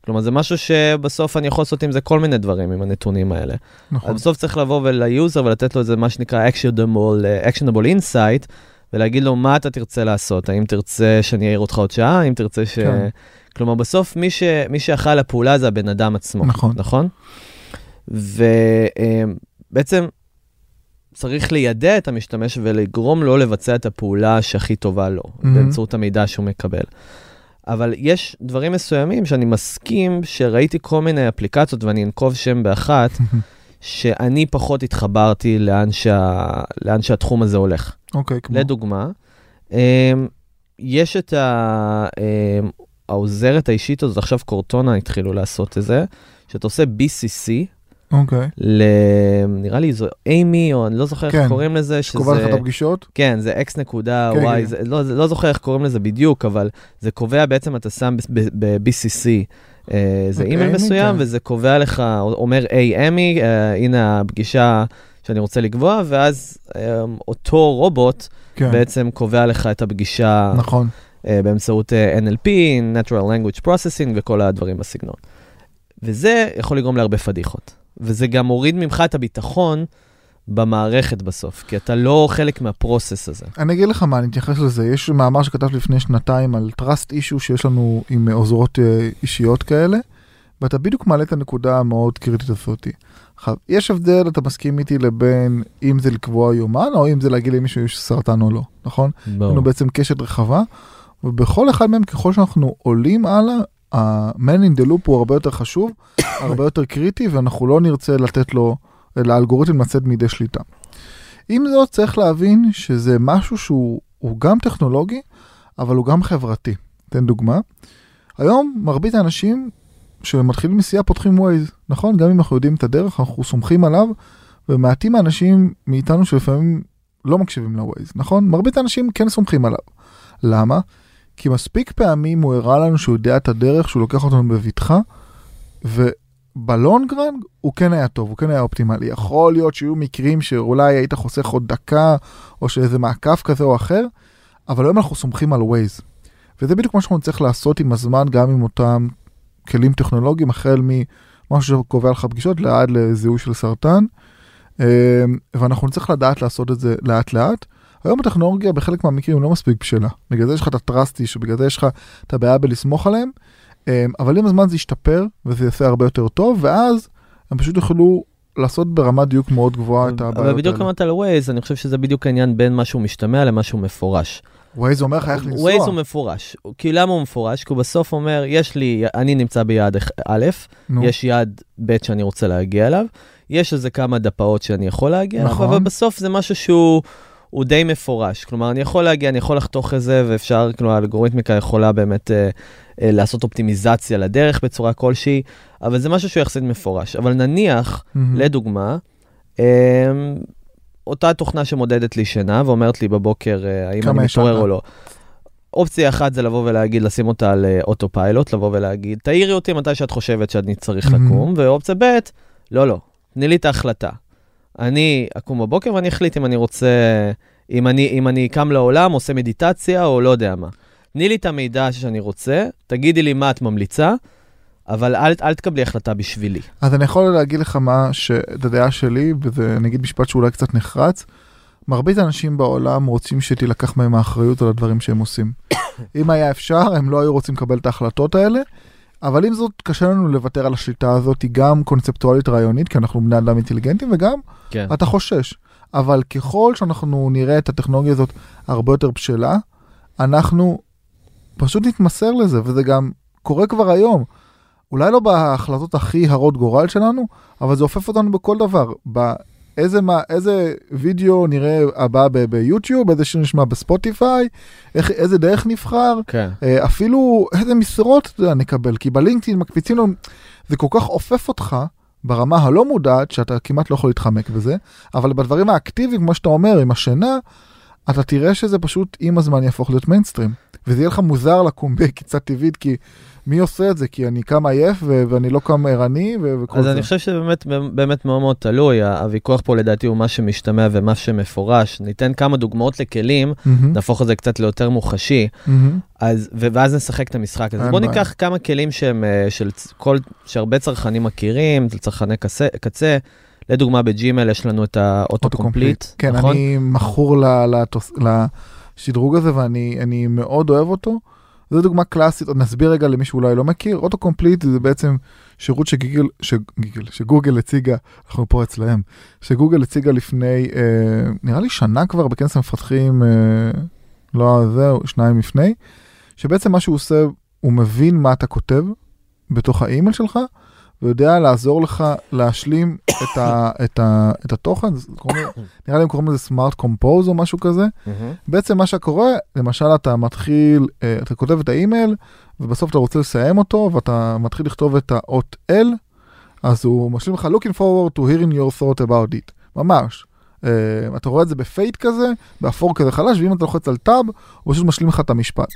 כלומר, זה משהו שבסוף אני יכול לעשות עם זה כל מיני דברים, עם הנתונים האלה. אז נכון. בסוף צריך לבוא וליוזר ולתת לו איזה מה שנקרא actionable, actionable insight, ולהגיד לו מה אתה תרצה לעשות, האם תרצה שאני אעיר אותך עוד שעה, האם תרצה ש... כן. כלומר, בסוף מי, ש... מי שאחראי לפעולה זה הבן אדם עצמו, נכון. נכון? ובעצם צריך לידע את המשתמש ולגרום לו לבצע את הפעולה שהכי טובה לו, Mhm. באמצעות המידע שהוא מקבל. אבל יש דברים מסוימים שאני מסכים שראיתי כל מיני אפליקציות, ואני אנקוב שם באחת, שאני פחות התחברתי לאן, שה... לאן שהתחום הזה הולך. אוקיי, כמו... לדוגמה, אמ, יש את ה... אמ, העוזרת האישית הזאת, עכשיו קורטונה התחילו לעשות את זה, שאתה עושה BCC, אוקיי. ל... נראה לי זו אימי, או אני לא זוכר כן, איך קוראים לזה, שקובע לך את הפגישות? כן, זה x נקודה כן, y, כן. זה, לא, זה, לא זוכר איך קוראים לזה בדיוק, אבל זה קובע בעצם, אתה שם ב-BCC אה, איזה אוקיי, אימייל מסוים. וזה קובע לך, אומר, היי אמי, אה, הנה הפגישה שאני רוצה לקבוע, ואז אה, אותו רובוט כן, בעצם קובע לך את הפגישה נכון. אה, באמצעות אה, NLP, Natural Language Processing וכל הדברים בסגנון. וזה יכול לגרום להרבה פדיחות. וזה גם מוריד ממך את הביטחון במערכת בסוף, כי אתה לא חלק מהפרוסס הזה. אני אגיד לך מה, אני אתייחס לזה. יש מאמר שכתבתי לפני שנתיים על trust issue שיש לנו עם עוזרות אה, אישיות כאלה, ואתה בדיוק מעלה את הנקודה המאוד קריטית הזאתי. עכשיו, יש הבדל, אתה מסכים איתי, לבין אם זה לקבוע יומן, או אם זה להגיד למישהו יש סרטן או לא, נכון? יש לנו בעצם קשת רחבה, ובכל אחד מהם, ככל שאנחנו עולים הלאה, ה-man in the loop הוא הרבה יותר חשוב, הרבה יותר קריטי, ואנחנו לא נרצה לתת לו, לאלגוריתם לצאת מידי שליטה. עם זאת, צריך להבין שזה משהו שהוא הוא גם טכנולוגי, אבל הוא גם חברתי. אתן דוגמה. היום מרבית האנשים שמתחילים נסיעה פותחים ווייז, נכון? גם אם אנחנו יודעים את הדרך, אנחנו סומכים עליו, ומעטים האנשים מאיתנו שלפעמים לא מקשיבים לווייז, נכון? מרבית האנשים כן סומכים עליו. למה? כי מספיק פעמים הוא הראה לנו שהוא יודע את הדרך, שהוא לוקח אותנו בבטחה, ובלונגרן הוא כן היה טוב, הוא כן היה אופטימלי. יכול להיות שיהיו מקרים שאולי היית חוסך עוד דקה, או שאיזה מעקף כזה או אחר, אבל היום אנחנו סומכים על ווייז. וזה בדיוק מה שאנחנו נצטרך לעשות עם הזמן, גם עם אותם כלים טכנולוגיים, החל ממשהו שקובע לך פגישות, לעד לזיהוי של סרטן. אמ, ואנחנו נצטרך לדעת לעשות את זה לאט לאט. היום הטכנולוגיה בחלק מהמקרים לא מספיק בשלה. בגלל זה יש לך את הטראסטי, שבגלל זה יש לך את הבעיה בלסמוך עליהם. אמ, אבל עם הזמן זה ישתפר, וזה יעשה הרבה יותר טוב, ואז הם פשוט יוכלו לעשות ברמת דיוק מאוד גבוהה את הבעיות אבל בדיוק האלה. אמרת על ווייז, אני חושב שזה בדיוק העניין בין משהו משתמע למשהו מפורש. ווייז אומר לך איך לנסוע. ווייז הוא מפורש. כי למה הוא מפורש? כי הוא בסוף אומר, יש לי, אני נמצא ביעד א', נו. יש יעד ב' שאני רוצה להגיע אליו, יש איזה כמה דפאות שאני יכול להגיע אליו, נכון. אבל בסוף זה משהו שהוא... הוא די מפורש, כלומר, אני יכול להגיע, אני יכול לחתוך את זה, ואפשר, כלומר, האלגוריתמיקה יכולה באמת אה, אה, לעשות אופטימיזציה לדרך בצורה כלשהי, אבל זה משהו שהוא יחסית מפורש. אבל נניח, מהמם. לדוגמה, אה, אותה תוכנה שמודדת לי שינה ואומרת לי בבוקר אה, האם אני מתעורר? או לא. אופציה אחת זה לבוא ולהגיד, לשים אותה על אה, אוטו פיילוט, לבוא ולהגיד, תעירי אותי מתי שאת חושבת שאני צריך מהמם. לקום, ואופציה ב', לא, לא, תני לי את ההחלטה. אני אקום בבוקר ואני אחליט אם אני רוצה, אם אני, אם אני קם לעולם, עושה מדיטציה או לא יודע מה. תני לי את המידע שאני רוצה, תגידי לי מה את ממליצה, אבל אל, אל תקבלי החלטה בשבילי. אז אני יכול להגיד לך מה ש... את הדעה שלי, וזה נגיד משפט שאולי קצת נחרץ. מרבית האנשים בעולם רוצים שתילקח מהם האחריות על הדברים שהם עושים. אם היה אפשר, הם לא היו רוצים לקבל את ההחלטות האלה, אבל עם זאת, קשה לנו לוותר על השליטה הזאת, היא גם קונספטואלית רעיונית, כי אנחנו בני אדם אינטליגנטים, וגם כן. אתה חושש. אבל ככל שאנחנו נראה את הטכנולוגיה הזאת הרבה יותר בשלה, אנחנו פשוט נתמסר לזה, וזה גם קורה כבר היום. אולי לא בהחלטות הכי הרות גורל שלנו, אבל זה אופף אותנו בכל דבר. באיזה מה, איזה וידאו נראה הבא ב- ביוטיוב, איזה שיר נשמע בספוטיפיי, איך, איזה דרך נבחר, כן. אה, אפילו איזה משרות נקבל, כי בלינקדאין מקפיצים לנו, זה כל כך אופף אותך ברמה הלא מודעת, שאתה כמעט לא יכול להתחמק בזה, אבל בדברים האקטיביים, כמו שאתה אומר, עם השינה, אתה תראה שזה פשוט עם הזמן יהפוך להיות מיינסטרים. וזה יהיה לך מוזר לקום בקיצה טבעית, כי מי עושה את זה? כי אני קם עייף ו- ואני לא קם ערני ו- וכל אז זה. אני חושב שבאמת באמת מאוד מאוד תלוי, הוויכוח פה לדעתי הוא מה שמשתמע ומה שמפורש. ניתן כמה דוגמאות לכלים, מהמם, נהפוך את זה קצת ליותר מוחשי, מהמם. אז, ו- ואז נשחק את המשחק הזה. בואו. ניקח כמה כלים שהם, אה, של כל, שהרבה צרכנים מכירים, צרכני קצה, קצה. לדוגמה, בג'ימל יש לנו את ה auto-complete, כן, נכון? אני מכור לשדרוג הזה ואני אני מאוד אוהב אותו. זו דוגמה קלאסית, עוד נסביר רגע למי שאולי לא מכיר, auto complete זה בעצם שירות שגיגל, שגיגל, שגוגל הציגה, אנחנו פה אצלהם, שגוגל הציגה לפני, אה, נראה לי שנה כבר בכנס המפתחים, אה, לא זהו, שניים לפני, שבעצם מה שהוא עושה, הוא מבין מה אתה כותב בתוך האימייל שלך, ויודע לעזור לך להשלים את, ה, את, ה, את התוכן, קוראים, נראה לי הם קוראים לזה Smart Compose או משהו כזה. בעצם מה שקורה, למשל אתה מתחיל, אה, אתה כותב את האימייל, ובסוף אתה רוצה לסיים אותו, ואתה מתחיל לכתוב את האות L, אז הוא משלים לך looking forward to hearing your thought about it, ממש. אה, אתה רואה את זה ב fade כזה, באפור כזה חלש, ואם אתה לוחץ על tab, הוא פשוט משלים לך את המשפט.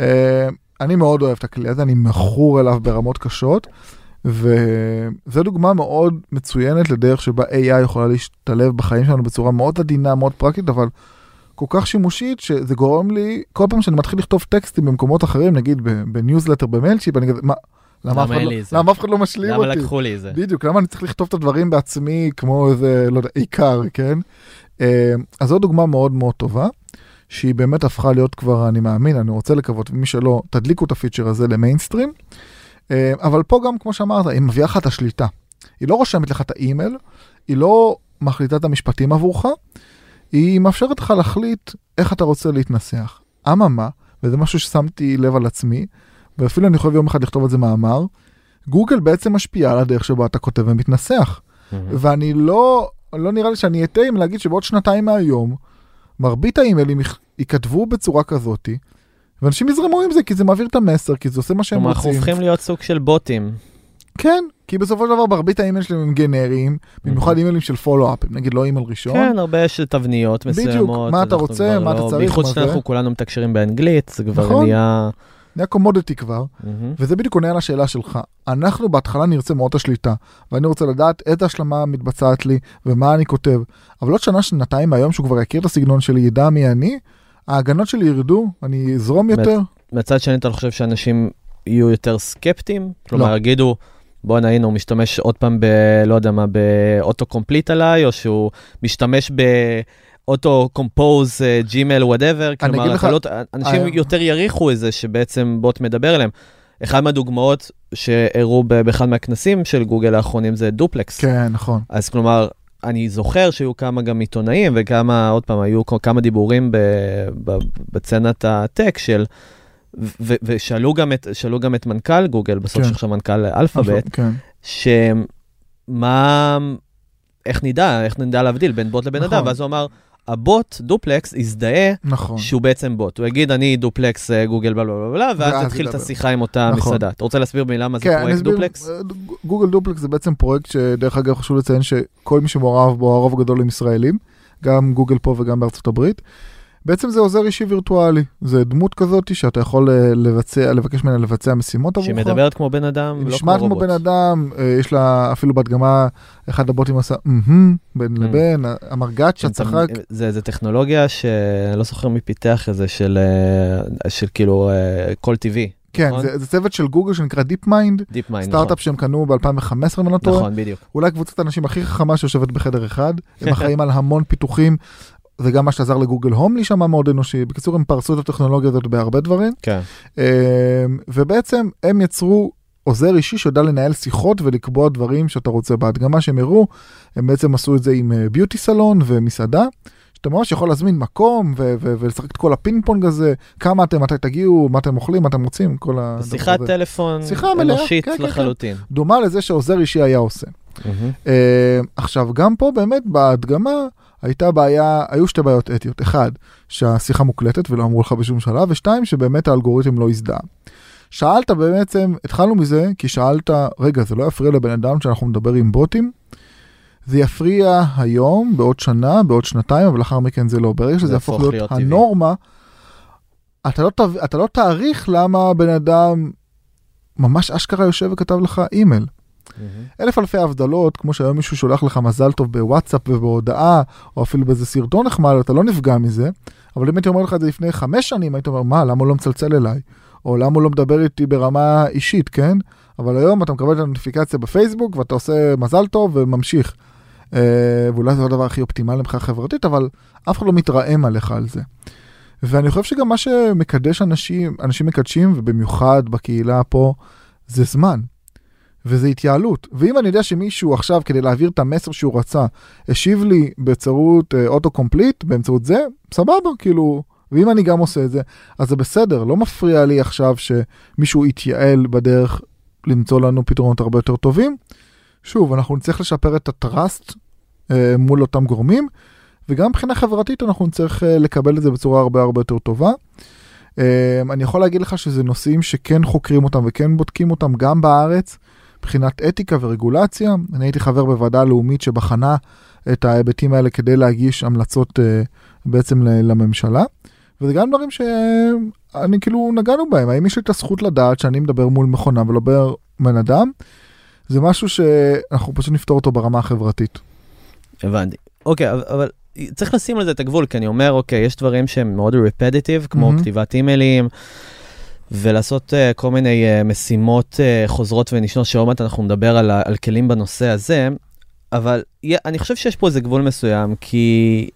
אה, אני מאוד אוהב את הכלי הזה, אני מכור אליו ברמות קשות, וזו דוגמה מאוד מצוינת לדרך שבה AI יכולה להשתלב בחיים שלנו בצורה מאוד עדינה, מאוד פרקטית, אבל כל כך שימושית, שזה גורם לי, כל פעם שאני מתחיל לכתוב טקסטים במקומות אחרים, נגיד בניוזלטר במיילצ'ימפ, אני כזה, מה, למה אף למה אחד אין לא-? למה אף אחד לא משלים למה אותי? לקחו לי את זה? בדיוק, למה אני צריך לכתוב את הדברים בעצמי כמו איזה, לא יודע, עיקר, כן? אה, אז זו דוגמה מאוד מאוד טובה, שהיא באמת הפכה להיות כבר, אני מאמין, אני רוצה לקוות, ומי שלא, תדליקו את הפיצ'ר הזה למיינסטרים. אה, אבל פה גם, כמו שאמרת, היא מביאה לך את השליטה. היא לא רושמת לך את האימייל, היא לא מחליטה את המשפטים עבורך, היא מאפשרת לך להחליט איך אתה רוצה להתנסח. אממה, וזה משהו ששמתי לב על עצמי, ואפילו אני יכול יום אחד לכתוב על זה מאמר, גוגל בעצם משפיעה על הדרך שבה אתה כותב ומתנסח. מהמם. ואני לא, לא נראה לי שאני אטעה אם להגיד שבעוד שנתיים מהיום, מרבית האימיילים יכ- ייכתבו בצורה כזאתי, ואנשים יזרמו עם זה כי זה מעביר את המסר, כי זה עושה מה שהם כלומר, אנחנו רוצים. הופכים להיות סוג של בוטים. כן, כי בסופו של דבר מרבית האימייל שלהם הם גנריים, במיוחד אימיילים של follow-up, נגיד לא אימייל ראשון. כן, הרבה של תבניות בדיוק, מסוימות. מה אתה רוצה, מה אתה לא- צריך, בייחוד. שאנחנו כולנו מתקשרים באנגלית, זה כבר נכון. נהיה... נהיה commodity כבר, מהמם. וזה בדיוק עונה על השאלה שלך. אנחנו בהתחלה נרצה מאוד השליטה, ואני רוצה לדעת איזה השלמה מתבצעת לי ומה אני כותב. אבל עוד שנה, שנתיים מהיום שהוא כבר יכיר את הסגנון שלי, ידע מי אני, ההגנות שלי ירדו, אני אזרום יותר. מצד שני, אתה חושב שאנשים יהיו יותר סקפטיים? כלומר, לא. יגידו, בואנה, הנה, הוא משתמש עוד פעם ב... לא יודע מה, ב auto complete עליי, או שהוא משתמש ב auto compose, ג'ימל, whatever. כלומר, לך- לא... אנשים אה, יותר יריחו את זה שבעצם בוט מדבר אליהם. אחד מהדוגמאות ב- באחד מהכנסים של גוגל האחרונים זה דופלקס. כן, נכון. אז כלומר, אני זוכר שהיו כמה גם עיתונאים וכמה, עוד פעם, היו כמה דיבורים בסצנת הטק של, ו, ושאלו גם את, גם את מנכ"ל גוגל, בסוף כן. שעכשיו מנכ"ל אלפאבית, כן. שמה, איך נדע, איך נדע להבדיל בין בוט לבן נכון. אדם, ואז הוא אמר, הבוט, דופלקס, יזדהה נכון. שהוא בעצם בוט. הוא יגיד, אני דופלקס אה, גוגל בלה בלה בלה, ואז יתחיל את. השיחה עם אותה נכון. מסעדה. אתה רוצה להסביר במילה מה זה כן, פרויקט דופלקס? אה, גוגל דופלקס זה בעצם פרויקט שדרך אגב חשוב לציין שכל מי שמעורב בו, הרוב הגדול הם ישראלים, גם גוגל פה וגם בארצות הברית. בעצם זה עוזר אישי וירטואלי, זה דמות כזאת שאתה יכול אה, לבצע, לבקש ממנה לבצע משימות עבורך. שמדברת כמו בן אדם, לא כמו נשמעת כמו רובוט. בן אדם, אה, יש לה אפילו בהדגמה, אחד הבוטים עשה מהמהם, בין Mm. לבין, המרגט שאתה- שצחק. זה, זה טכנולוגיה שאני לא זוכר מי פיתח את זה, של, אה, של כאילו קול טבעי. כן, נכון? זה, זה צוות של גוגל שנקרא דיפ מיינד, דיפ מיינד, סטארט-אפ שהם קנו ב-2015 אם אני לא טועה. נכון, בדיוק. אולי קבוצת האנשים הכי חכמה שיושבת בחדר אחד, הם אחראים על המון פיתוחים, זה גם מה שעזר לגוגל הום להישמע מאוד אנושי. בקיצור, הם פרסו את הטכנולוגיה הזאת בהרבה דברים, כן. אה, ובעצם הם יצרו עוזר אישי שיודע לנהל שיחות ולקבוע דברים שאתה רוצה. בהדגמה שהם הראו, הם בעצם עשו את זה עם beauty salon ומסעדה. שאתה ממש יכול להזמין מקום ו- ו- ולשחק את כל הפינג פונג הזה, כמה אתם, מתי תגיעו, מה אתם אוכלים, מה אתם רוצים, כל הדבר הזה. שיחת טלפון שיחה אנושית כן, כן, כן. לחלוטין. דומה לזה שעוזר אישי היה עושה. מהמם. אה, עכשיו, גם פה באמת בהדגמה הייתה בעיה, היו שתי בעיות אתיות. אחד, שהשיחה מוקלטת ולא אמרו לך בשום שלב, ושתיים, שבאמת האלגוריתם לא הזדהה. שאלת בעצם, התחלנו מזה, כי שאלת, רגע, זה לא יפריע לבן אדם שאנחנו נדבר עם בוטים? זה יפריע היום, בעוד שנה, בעוד שנתיים, אבל לאחר מכן זה לא. ברגע שזה זה יהפוך להיות, להיות טבעי. הנורמה, אתה לא, אתה לא תעריך למה בן אדם ממש אשכרה יושב וכתב לך אימייל. מהמם. אלף אלפי הבדלות, כמו שהיום מישהו שולח לך מזל טוב בוואטסאפ ובהודעה, או אפילו באיזה סרטון נחמד, אתה לא נפגע מזה, אבל אם הייתי אומר לך את זה לפני חמש שנים, היית אומר, מה, למה הוא לא מצלצל אליי? או למה הוא לא מדבר איתי ברמה אישית, כן? אבל היום אתה מקבל את הנוטיפיקציה בפייסבוק, ואתה עושה מזל טוב וממשיך. אה, ואולי זה לא הדבר הכי אופטימלי מבחינה חברתית, אבל אף אחד לא מתרעם עליך על זה. ואני חושב שגם מה שמקדש אנשים, אנשים מקדשים, ובמיוחד בקהילה פה, זה זמן. וזה התייעלות. ואם אני יודע שמישהו עכשיו, כדי להעביר את המסר שהוא רצה, השיב לי באמצעות אוטו קומפליט, באמצעות זה, סבבה, כאילו, ואם אני גם עושה את זה, אז זה בסדר, לא מפריע לי עכשיו שמישהו יתייעל בדרך למצוא לנו פתרונות הרבה יותר טובים. שוב, אנחנו נצטרך לשפר את הטראסט אה, מול אותם גורמים, וגם מבחינה חברתית אנחנו נצטרך אה, לקבל את זה בצורה הרבה הרבה יותר טובה. אה, אני יכול להגיד לך שזה נושאים שכן חוקרים אותם וכן בודקים אותם גם בארץ. מבחינת אתיקה ורגולציה. אני הייתי חבר בוועדה לאומית שבחנה את ההיבטים האלה כדי להגיש המלצות uh, בעצם לממשלה. וזה גם דברים שאני כאילו נגענו בהם. האם יש לי את הזכות לדעת שאני מדבר מול מכונה ולא בן אדם? זה משהו שאנחנו פשוט נפתור אותו ברמה החברתית. הבנתי. אוקיי, אבל- אבל צריך לשים על זה את הגבול, כי אני אומר, אוקיי, יש דברים שהם מאוד repetitive, כמו מהמם. כתיבת אימיילים, ולעשות uh, כל מיני uh, משימות uh, חוזרות ונשנות, שעוד מעט אנחנו נדבר על, על כלים בנושא הזה, אבל יה- אני חושב שיש פה איזה גבול מסוים, כי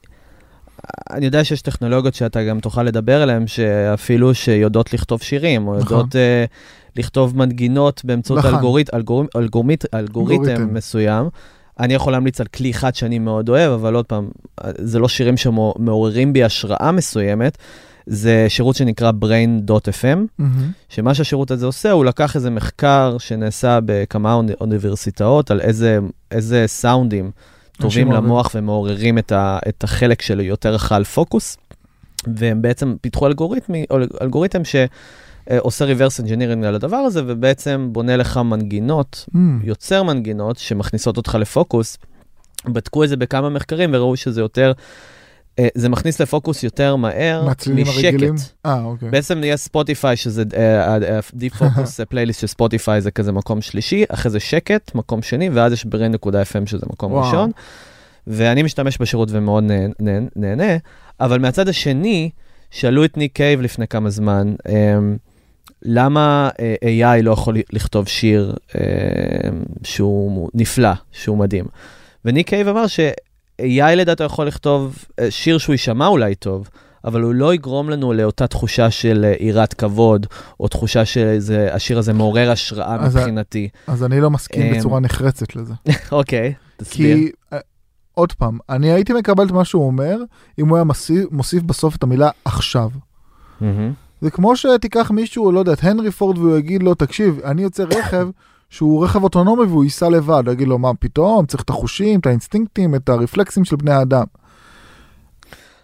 אני יודע שיש טכנולוגיות שאתה גם תוכל לדבר עליהן, שאפילו שיודעות לכתוב שירים, או נכון. יודעות uh, לכתוב מנגינות באמצעות. אלגורית, אלגוריתם, אלגוריתם, אלגוריתם אלגוריתם. מסוים. אני יכול להמליץ על כלי אחד שאני מאוד אוהב, אבל עוד פעם, זה לא שירים שמעוררים בי השראה מסוימת, זה שירות שנקרא brain.fm, שמה שהשירות הזה עושה, הוא לקח איזה מחקר שנעשה בכמה אוני- אוניברסיטאות על איזה, איזה סאונדים טובים. למוח ומעוררים את, ה, את החלק של יותר חל פוקוס, והם בעצם פיתחו אלגוריתמי, אלגוריתם שעושה reverse engineering על הדבר הזה, ובעצם בונה לך מנגינות Mm. יוצר מנגינות שמכניסות אותך לפוקוס. בדקו את זה בכמה מחקרים וראו שזה יותר, זה מכניס לפוקוס יותר מהר? משקט. אה, אוקיי. בעצם יש ספוטיפיי, שזה אה, deep focus playlist של ספוטיפיי זה כזה מקום שלישי, אחרי זה שקט, מקום שני, ואז יש brain.fm שזה מקום וואו. ראשון. ואני משתמש בשירות ומאוד נה- נה- נהנה, אבל מהצד השני, שאלו את ניק קייב לפני כמה זמן, אמ, למה אה, AI לא יכול לכתוב שיר אמ, שהוא נפלא, שהוא מדהים. וניק קייב אמר ש-AI לדעתו יכול לכתוב אה, שיר שהוא יישמע אולי טוב, אבל הוא לא יגרום לנו לאותה תחושה של אה, יראת כבוד, או תחושה שהשיר הזה מעורר השראה אז מבחינתי. אז אני לא מסכים אמ, בצורה נחרצת לזה. אוקיי, תסביר. כי אה, עוד פעם, אני הייתי מקבל את מה שהוא אומר, אם הוא היה מוסיף, מוסיף בסוף את המילה עכשיו. זה כמו שתיקח מישהו, לא יודע, את הנרי פורד והוא יגיד לו, תקשיב, אני יוצא רכב שהוא רכב אוטונומי והוא ייסע לבד. יגיד לו, מה פתאום, צריך את החושים, את האינסטינקטים, את הרפלקסים של בני האדם.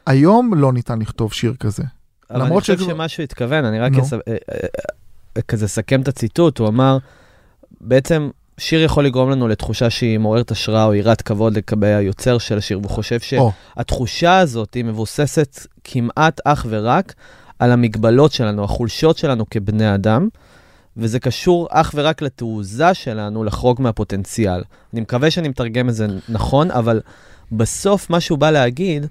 היום לא ניתן לכתוב שיר כזה. אבל אני חושב שזה- שמה שהוא התכוון, אני רק. אס- אה, אה, אה, כזה אסכם את הציטוט, הוא אמר, בעצם שיר יכול לגרום לנו לתחושה שהיא מעוררת השראה או יראת כבוד לגבי היוצר של השיר, והוא חושב שהתחושה הזאת היא מבוססת כמעט אך ורק על המגבלות שלנו, החולשות שלנו כבני אדם, וזה קשור אך ורק לתעוזה שלנו לחרוג מהפוטנציאל. אני מקווה שאני מתרגם את זה נכון, אבל בסוף מה שהוא בא להגיד,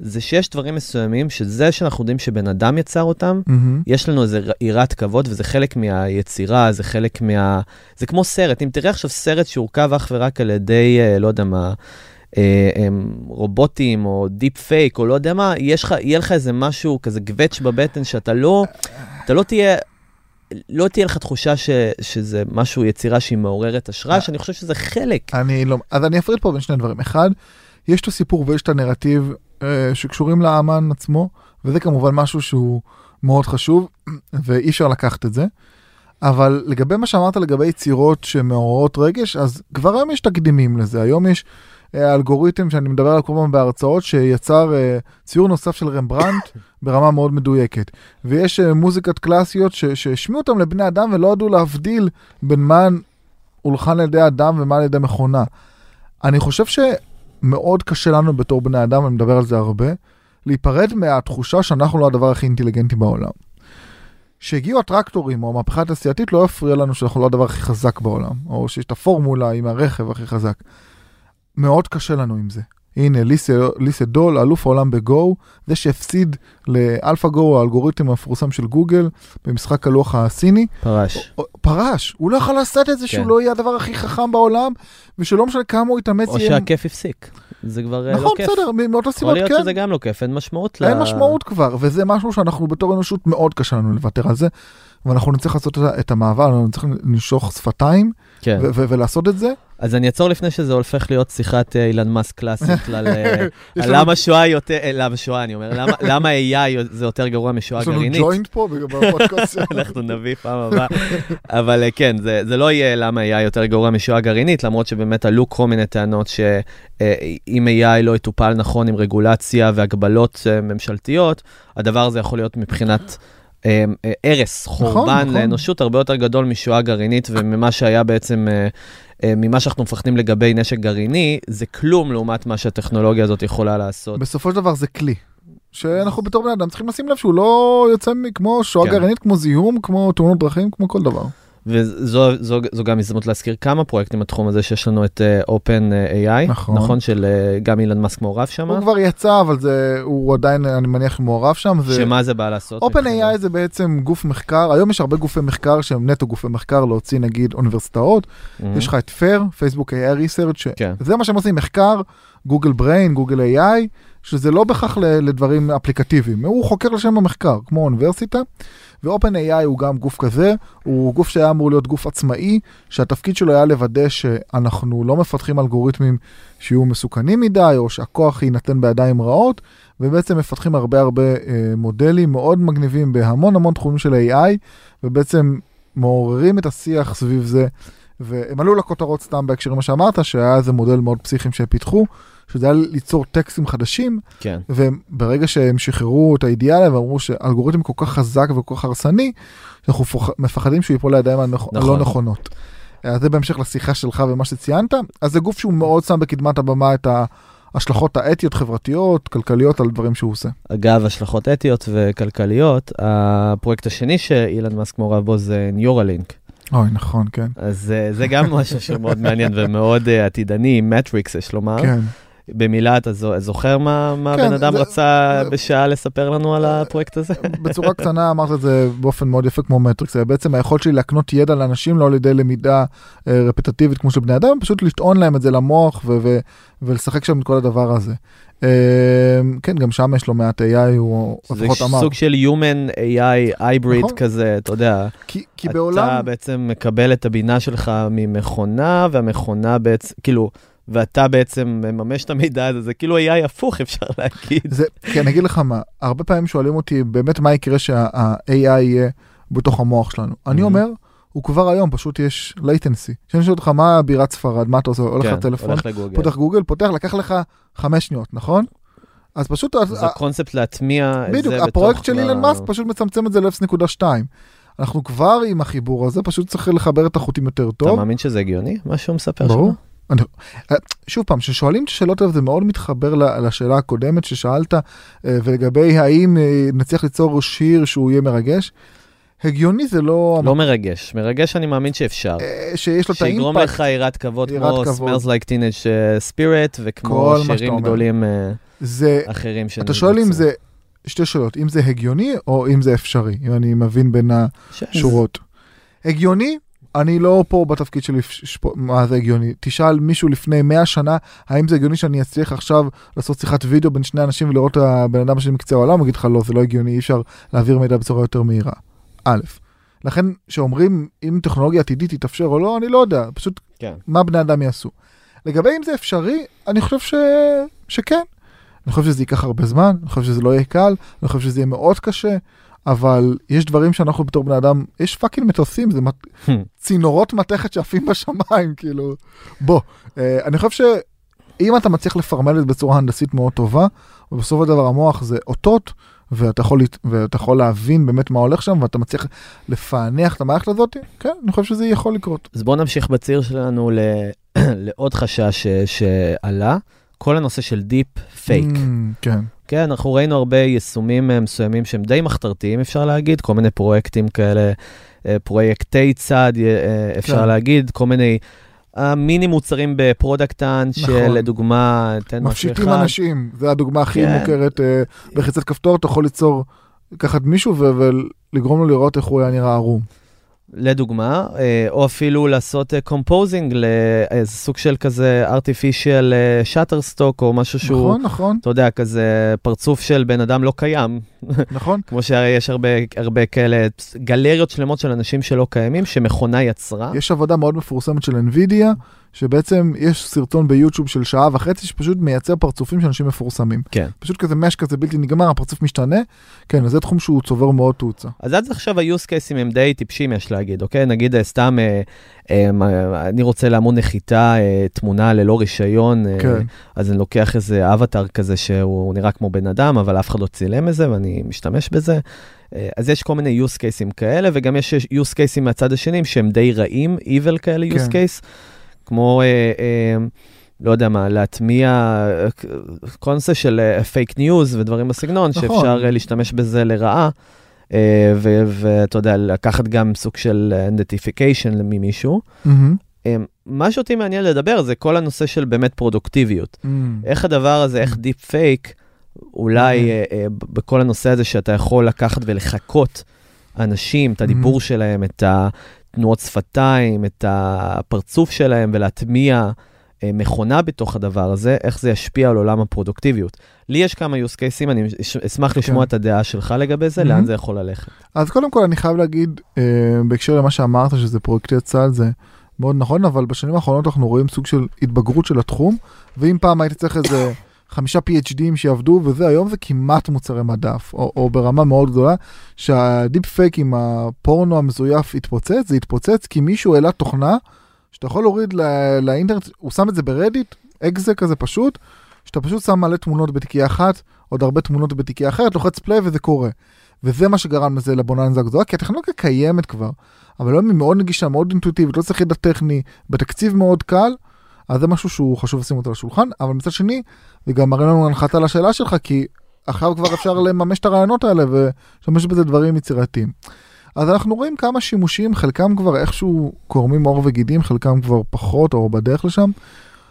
זה שיש דברים מסוימים, שזה שאנחנו יודעים שבן אדם יצר אותם, מהמם. יש לנו איזה ר- יראת כבוד, וזה חלק מהיצירה, זה חלק מה... זה כמו סרט. אם תראה עכשיו סרט שהורכב אך ורק על ידי, אה, לא יודע מה, אה, אה, רובוטים או deep fake, או לא יודע מה, יש לך, יהיה לך איזה משהו, כזה גווץ' בבטן, שאתה לא, אתה לא תהיה... לא תהיה לך תחושה ש, שזה משהו, יצירה שהיא מעוררת השראה, שאני חושב שזה חלק. אני לא, אז אני אפריד פה בין שני דברים. אחד, יש את הסיפור ויש את הנרטיב אה, שקשורים לאמן עצמו, וזה כמובן משהו שהוא מאוד חשוב, ואי אפשר לקחת את זה. אבל לגבי מה שאמרת לגבי יצירות שמעוררות רגש, אז כבר היום יש תקדימים לזה. היום יש אה, אלגוריתם שאני מדבר עליו כל הזמן בהרצאות, שיצר אה, ציור נוסף של רמברנט ברמה מאוד מדויקת. ויש אה, מוזיקת קלאסיות שהשמיעו אותם לבני אדם ולא ידעו להבדיל בין מה הולחן על ידי אדם ומה על ידי מכונה. אני חושב שמאוד קשה לנו בתור בני אדם, אני מדבר על זה הרבה, להיפרד מהתחושה שאנחנו לא הדבר הכי אינטליגנטי בעולם. כשהגיעו הטרקטורים או המהפכה התעשייתית לא הפריע לנו שאנחנו לא הדבר הכי חזק בעולם, או שיש את הפורמולה עם הרכב הכי חזק. מאוד קשה לנו עם זה. הנה, ליסה, דול, אלוף העולם בגו, זה שהפסיד לאלפא גו, האלגוריתם המפורסם של גוגל, במשחק הלוח הסיני, פרש. פרש, הוא לא יכול לעשות את זה שהוא כן. לא יהיה הדבר הכי חכם בעולם, ושלא משנה כמה הוא יתאמץ, או שהכיף הפסיק. זה כבר אה, נכון, לא כיף. בסדר, מ- מאותו יכול סיבות להיות כן, שזה גם לא כיף, אין משמעות ל... אין משמעות כבר, וזה משהו שאנחנו בתור אנושות מאוד קשה לנו לוותר על זה, ואנחנו נצטרך לעשות את המעבר, אנחנו נצטרך לנשוך שפתיים כן. ולעשות את זה. אז אני אעצור לפני שזה הופך להיות שיחת אה, אילן מאסק קלאסית על אה, למה שואה יותר, אה, למה שואה אני אומר, למה- AI זה יותר גרוע משואה יש לנו גרעינית. ג'וינט פה בפודקאסט. אנחנו נביא פעם הבאה. אבל כן, זה, לא יהיה למה AI יותר גרוע משואה גרעינית, למרות שבאמת עלו כל מיני טענות שאם AI לא יטופל נכון עם רגולציה והגבלות ממשלתיות, הדבר הזה יכול להיות מבחינת... אה, אה, הרס, חורבן נכון. לאנושות הרבה יותר גדול משואה גרעינית וממה שהיה בעצם, אה, אה, ממה שאנחנו מפחדים לגבי נשק גרעיני, זה כלום לעומת מה שהטכנולוגיה הזאת יכולה לעשות. בסופו של דבר זה כלי. שאנחנו בתור בני אדם צריכים לשים לב שהוא לא יוצא כמו שואה כן. גרעינית, כמו זיהום, כמו תאונות דרכים, כמו כל דבר. וזו זו, זו גם הזדמנות להזכיר כמה פרויקטים בתחום הזה שיש לנו את uh, Open AI, נכון. נכון, של uh, גם אילן מאסק מעורב שם, הוא כבר יצא, אבל זה, הוא עדיין, אני מניח, מעורב שם. זה- שמה זה בא לעשות? Open AI זה בעצם גוף מחקר, היום יש הרבה גופי מחקר שהם נטו גופי מחקר להוציא נגיד אוניברסיטאות, מהמם. יש לך את פייר, פייסבוק AI Research, Mm-hmm. כן. זה מה שהם עושים, מחקר, גוגל בריין, גוגל AI, שזה לא בהכרח לדברים אפליקטיביים, הוא חוקר לשם המחקר, כמו אוניברסיטה, ו-Open AI הוא גם גוף כזה, הוא גוף שהיה אמור להיות גוף עצמאי, שהתפקיד שלו היה לוודא שאנחנו לא מפתחים אלגוריתמים שיהיו מסוכנים מדי, או שהכוח יינתן בידיים רעות, ובעצם מפתחים הרבה הרבה אה, מודלים מאוד מגניבים בהמון המון תחומים של AI, ובעצם מעוררים את השיח סביב זה. והם עלו לכותרות סתם בהקשר למה שאמרת, שהיה איזה מודל מאוד פסיכיים שהם פיתחו, שזה היה ליצור טקסטים חדשים, כן, וברגע שהם שחררו את האידיאל ואמרו שאלגוריתם כל כך חזק וכל כך הרסני, שאנחנו מפחדים שהוא ייפול לידיים הנכ... נכון. הלא נכונות. אז זה בהמשך לשיחה שלך ומה שציינת, אז זה גוף שהוא מאוד שם בקדמת הבמה את ההשלכות האתיות, חברתיות, כלכליות על דברים שהוא עושה. אגב, השלכות אתיות וכלכליות, הפרויקט השני שאילן מאסק מעורב בו זה ניורלינק. אוי, נכון, כן. אז אה, זה גם משהו שהוא מאוד מעניין ומאוד אה, עתידני, מטריקס יש לומר. כן. במילה, אתה זו- זוכר מה מה כן, הבן אדם זה- רצה זה- בשעה לספר לנו על הפרויקט הזה? בצורה קטנה אמרת את זה באופן מאוד יפה כמו מטריקס, זה בעצם היכולת שלי להקנות ידע לאנשים לא על ידי למידה אה, רפטטיבית כמו של בני אדם, פשוט לטעון להם את זה למוח ו- ו- ולשחק שם את כל הדבר הזה. אה, כן, גם שם יש לו מעט AI, הוא זה לפחות אמר. סוג של Human AI hybrid נכון. כזה, אתה יודע. כי, כי אתה בעולם, בעצם מקבל את הבינה שלך ממכונה, והמכונה בעצם, כאילו, ואתה בעצם מממש את המידע הזה, זה כאילו AI הפוך, אפשר להגיד. זה, כי אני אגיד לך מה, הרבה פעמים שואלים אותי באמת מה יקרה שה-AI יהיה בתוך המוח שלנו. אני Mhm. אומר, הוא כבר היום, פשוט יש latency. כשאני שואל אותך מה בירת ספרד, מה אתה עושה, הולך כן, לטלפון, הולך לגוגל. פותח גוגל, פותח, לקח לך חמש שניות, נכון? אז פשוט, זה הקונספט להטמיע את זה בדיוק, בתוך... הפרויקט של אילן מאסק פשוט מצמצם את זה ל-0.2. אנחנו כבר עם החיבור הזה, פשוט צריך לחבר את החוטים יותר אתה טוב. מאמין שזה הגיוני, מה שהוא מספר שם? ברור. אה, שוב פעם, כששואלים את השאלות האלה זה מאוד מתחבר לשאלה הקודמת ששאלת, אה, ולגבי האם אה, נצליח ליצור שיר שהוא יהיה מרגש. הגיוני זה לא... לא מרגש, מרגש אני מאמין שאפשר. שיש לו את שיגרום האימפקט. לך יראת כבוד כמו. Smells Like Teenage Spirit, וכמו שירים. גדולים זה, אחרים. אתה שואל אם זה, שתי שאלות, אם זה הגיוני או אם זה אפשרי, אם אני מבין בין השורות. הגיוני, אני לא פה בתפקיד שלי, שפ- מה זה הגיוני. תשאל מישהו לפני 100 שנה, האם זה הגיוני שאני אצליח עכשיו לעשות שיחת וידאו בין שני אנשים ולראות את הבן אדם שלי מקצה העולם? הוא יגיד לך לא, זה לא הגיוני, אי אפשר להעביר מידע בצורה יותר מהירה. א', לכן כשאומרים אם טכנולוגיה עתידית תתאפשר או לא, אני לא יודע, פשוט כן. מה בני אדם יעשו. לגבי אם זה אפשרי, אני חושב ש... שכן. אני חושב שזה ייקח הרבה זמן, אני חושב שזה לא יהיה קל, אני חושב שזה יהיה מאוד קשה, אבל יש דברים שאנחנו בתור בני אדם, יש פאקינג מטוסים, זה מת... צינורות מתכת שעפים בשמיים, כאילו, בוא. אה, אני חושב שאם אתה מצליח לפרמל את זה בצורה הנדסית מאוד טובה, ובסופו של דבר המוח זה אותות, ואתה יכול, ואתה יכול להבין באמת מה הולך שם, ואתה מצליח לפענח את המערכת הזאת, כן, אני חושב שזה יכול לקרות. אז בואו נמשיך בציר שלנו ל... לעוד חשש ש... שעלה, כל הנושא של deep fake. Mm, כן. כן, אנחנו ראינו הרבה יישומים אה, מסוימים שהם די מחתרתיים, אפשר להגיד, כל מיני פרויקטים כאלה, אה, פרויקטי צד, אה, אפשר כן. להגיד, כל מיני אה, מיני מוצרים ב Product Hunt, נכון. שלדוגמה, תן משהו מפשיטים אחד. אנשים, זה הדוגמה הכי כן. מוכרת, בלחיצת כפתור אתה יכול ליצור, לקחת מישהו ולגרום לו לראות איך הוא היה נראה ערום. לדוגמה, אה, או אפילו לעשות composing לאיזה סוג של כזה artificial אה, shutterstock או משהו שהוא, נכון, נכון, אתה יודע, כזה פרצוף של בן אדם לא קיים, נכון. כמו שהרי יש הרבה, הרבה כאלה גלריות שלמות של אנשים שלא קיימים, שמכונה יצרה. יש עבודה מאוד מפורסמת של NVIDIA, שבעצם יש סרטון ביוטיוב של שעה וחצי שפשוט מייצר פרצופים של אנשים מפורסמים. כן. פשוט כזה mesh כזה בלתי נגמר, הפרצוף משתנה. כן, אז זה תחום שהוא צובר מאוד תאוצה. אז עד עכשיו ה-use cases הם די טיפשים, יש להגיד, אוקיי? נגיד אה, סתם, אה, אני רוצה לעמוד נחיתה אה, תמונה ללא רישיון, אה, כן. אז אני לוקח איזה אבטאר כזה שהוא נראה כמו בן אדם, אבל אף אחד לא צילם את זה ואני משתמש בזה. אה, אז יש כל מיני use cases כאלה, וגם יש use cases מהצד השני שהם די רעים, evil כאלה use כן. case, כמו, אה, לא יודע מה, להטמיע נושא של פייק ניוז ודברים בסגנון, נכון. שאפשר להשתמש בזה לרעה. אה, ואתה יודע, לקחת גם סוג של identification ממישהו. מהמם. אה, מה שאותי מעניין לדבר זה כל הנושא של באמת פרודוקטיביות. איך הדבר הזה, איך דיפ פייק, אולי אה, אה, בכל הנושא הזה שאתה יכול לקחת ולחקות אנשים, את הדיבור שלהם, את התנועות שפתיים, את הפרצוף שלהם, ולהטמיע אה, מכונה בתוך הדבר הזה, איך זה ישפיע על עולם הפרודוקטיביות. לי יש כמה use cases, אני אש- אשמח לשמוע כן. את הדעה שלך לגבי זה, Mhm. לאן זה יכול ללכת. אז קודם כל אני חייב להגיד, אה, בהקשר למה שאמרת, שזה פרויקטי צה"ל, זה מאוד נכון, אבל בשנים האחרונות אנחנו רואים סוג של התבגרות של התחום, ואם פעם הייתי צריך איזה חמישה PhDים שיעבדו וזה, היום זה כמעט מוצרי מדף, או, או ברמה מאוד גדולה, שהדיפ פייק עם הפורנו המזויף התפוצץ, זה התפוצץ כי מישהו העלה תוכנה, שאתה יכול להוריד לא, לאינטרנט, הוא שם את זה ברדיט, אקזה כזה פשוט, שאתה פשוט שם מלא תמונות בתיקייה אחת, עוד הרבה תמונות בתיקייה אחרת, לוחץ פליי וזה קורה. וזה מה שגרם לזה לבוננזה הגדולה, כי הטכנולוגיה קיימת כבר, אבל היום היא מאוד נגישה, מאוד אינטואיטיבית, לא צריך ידע טכני, בתקציב מאוד קל, אז זה משהו שהוא חשוב לשים אותו על השולחן, אבל מצד שני, זה גם מראה לנו הנחתה לשאלה שלך, כי עכשיו כבר אפשר לממש את הרעיונות האלה ולהשתמש בזה דברים יצירתיים. אז אנחנו רואים כמה שימושים, חלקם כבר איכשהו קורמים עור וגידים, חלקם כבר פחות או בדרך לשם.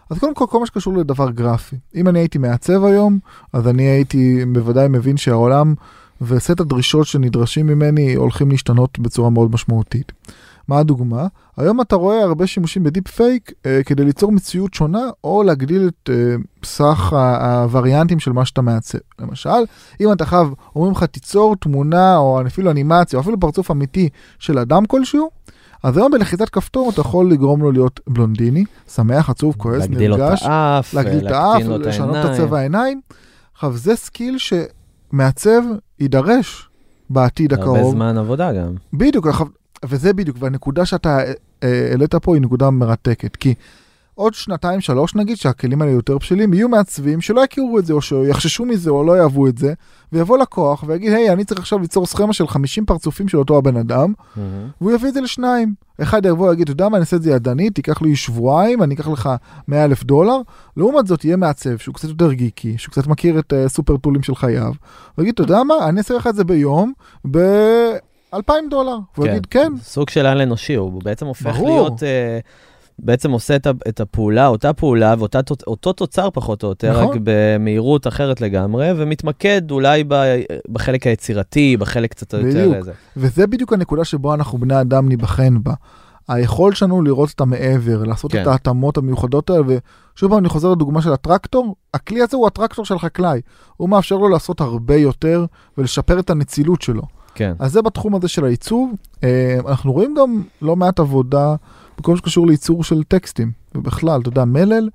אז קודם כל, כל מה שקשור לדבר גרפי. אם אני הייתי מעצב היום, אז אני הייתי בוודאי מבין שהעולם וסט הדרישות שנדרשים ממני הולכים להשתנות בצורה מאוד משמעותית. מה הדוגמה? היום אתה רואה הרבה שימושים בדיפ פייק אה, כדי ליצור מציאות שונה או להגדיל את אה, סך הווריאנטים של מה שאתה מעצב. למשל, אם אתה חייב, אומרים לך תיצור תמונה או אפילו אנימציה או אפילו פרצוף אמיתי של אדם כלשהו, אז היום בלחיצת כפתור אתה יכול לגרום לו להיות בלונדיני, שמח, עצוב, כועס, להגדיל לו את נרגש, האף, להגדיל את האף, לשנות את. הצבע העיניים. עכשיו זה skill שמעצב יידרש בעתיד הרבה הקרוב. זמן עבודה גם. בדיוק, וזה בדיוק, והנקודה שאתה אה, העלית פה היא נקודה מרתקת, כי עוד שנתיים, שלוש נגיד, שהכלים האלה יותר בשלים, יהיו מעצבים שלא יכירו את זה, או שיחששו מזה, או לא יאהבו את זה, ויבוא לקוח ויגיד, היי, אני צריך עכשיו ליצור סכמה של 50 פרצופים של אותו הבן אדם, והוא יביא את זה לשניים. אחד יבוא ויגיד, אתה יודע מה, אני אעשה את זה ידנית, תיקח לי שבועיים, אני אקח לך 100 אלף דולר. לעומת זאת, יהיה מעצב שהוא קצת יותר גיקי, שהוא קצת מכיר את uh, סופר טולים של חייו, ויגיד, אתה יודע מה, אני אעשה לך את זה ביום, ב-2,000 דולר. הוא יגיד, כן, סוג של על אנושי, הוא בעצם הופך ברור. להיות, אה, בעצם עושה את, את הפעולה, אותה פעולה ואותו תוצר פחות או יותר, נכון. רק במהירות אחרת לגמרי, ומתמקד אולי ב, בחלק היצירתי, בחלק קצת יותר בדיוק. איזה. וזה בדיוק הנקודה שבו אנחנו בני אדם ניבחן בה. היכולת שלנו לראות את המעבר, לעשות כן. את ההתאמות המיוחדות האלה, ושוב פעם אני חוזר לדוגמה של הטרקטור, הכלי הזה הוא הטרקטור של חקלאי, הוא מאפשר לו לעשות הרבה יותר ולשפר את הנצילות שלו. כן. אז זה בתחום הזה של העיצוב. אה, אנחנו רואים גם לא מעט עבודה בכל מה שקשור לייצור של טקסטים, ובכלל, אתה יודע, מלל,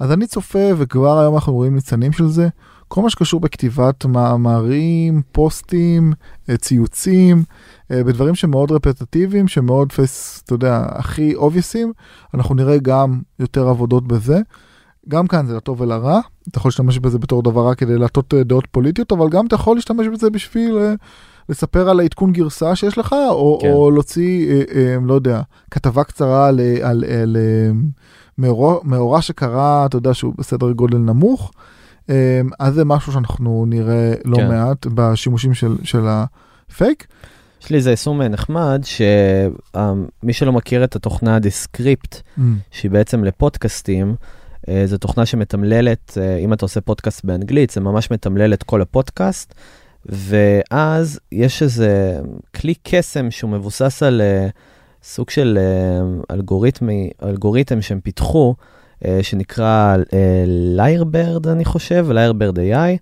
אז אני צופה, וכבר היום אנחנו רואים ניצנים של זה, כל מה שקשור בכתיבת מאמרים, פוסטים, אה, ציוצים, אה, בדברים שמאוד רפטטיביים, שמאוד אתה יודע, הכי אובייסים, אנחנו נראה גם יותר עבודות בזה. גם כאן זה לטוב ולרע, אתה יכול להשתמש בזה בתור דבר רע כדי להטות דעות פוליטיות, אבל גם אתה יכול להשתמש בזה בשביל לספר על העדכון גרסה שיש לך, או, כן. או להוציא, אה, אה, לא יודע, כתבה קצרה על, אה, על, על אה, מאורע, מאורע שקרה, אתה יודע, שהוא בסדר גודל נמוך. אה, אז זה משהו שאנחנו נראה לא כן. מעט בשימושים של, של הפייק. יש לי איזה יישום נחמד, שמי שלא מכיר את התוכנה Descript, Mm. שהיא בעצם לפודקאסטים, אה, זו תוכנה שמתמללת, אה, אם אתה עושה פודקאסט באנגלית, זה ממש מתמלל את כל הפודקאסט, ואז יש איזה כלי קסם שהוא מבוסס על אה, סוג של אה, אלגוריתמי, אלגוריתם שהם פיתחו, אה, שנקרא Lyrebird, אני חושב, Lyrebird AI,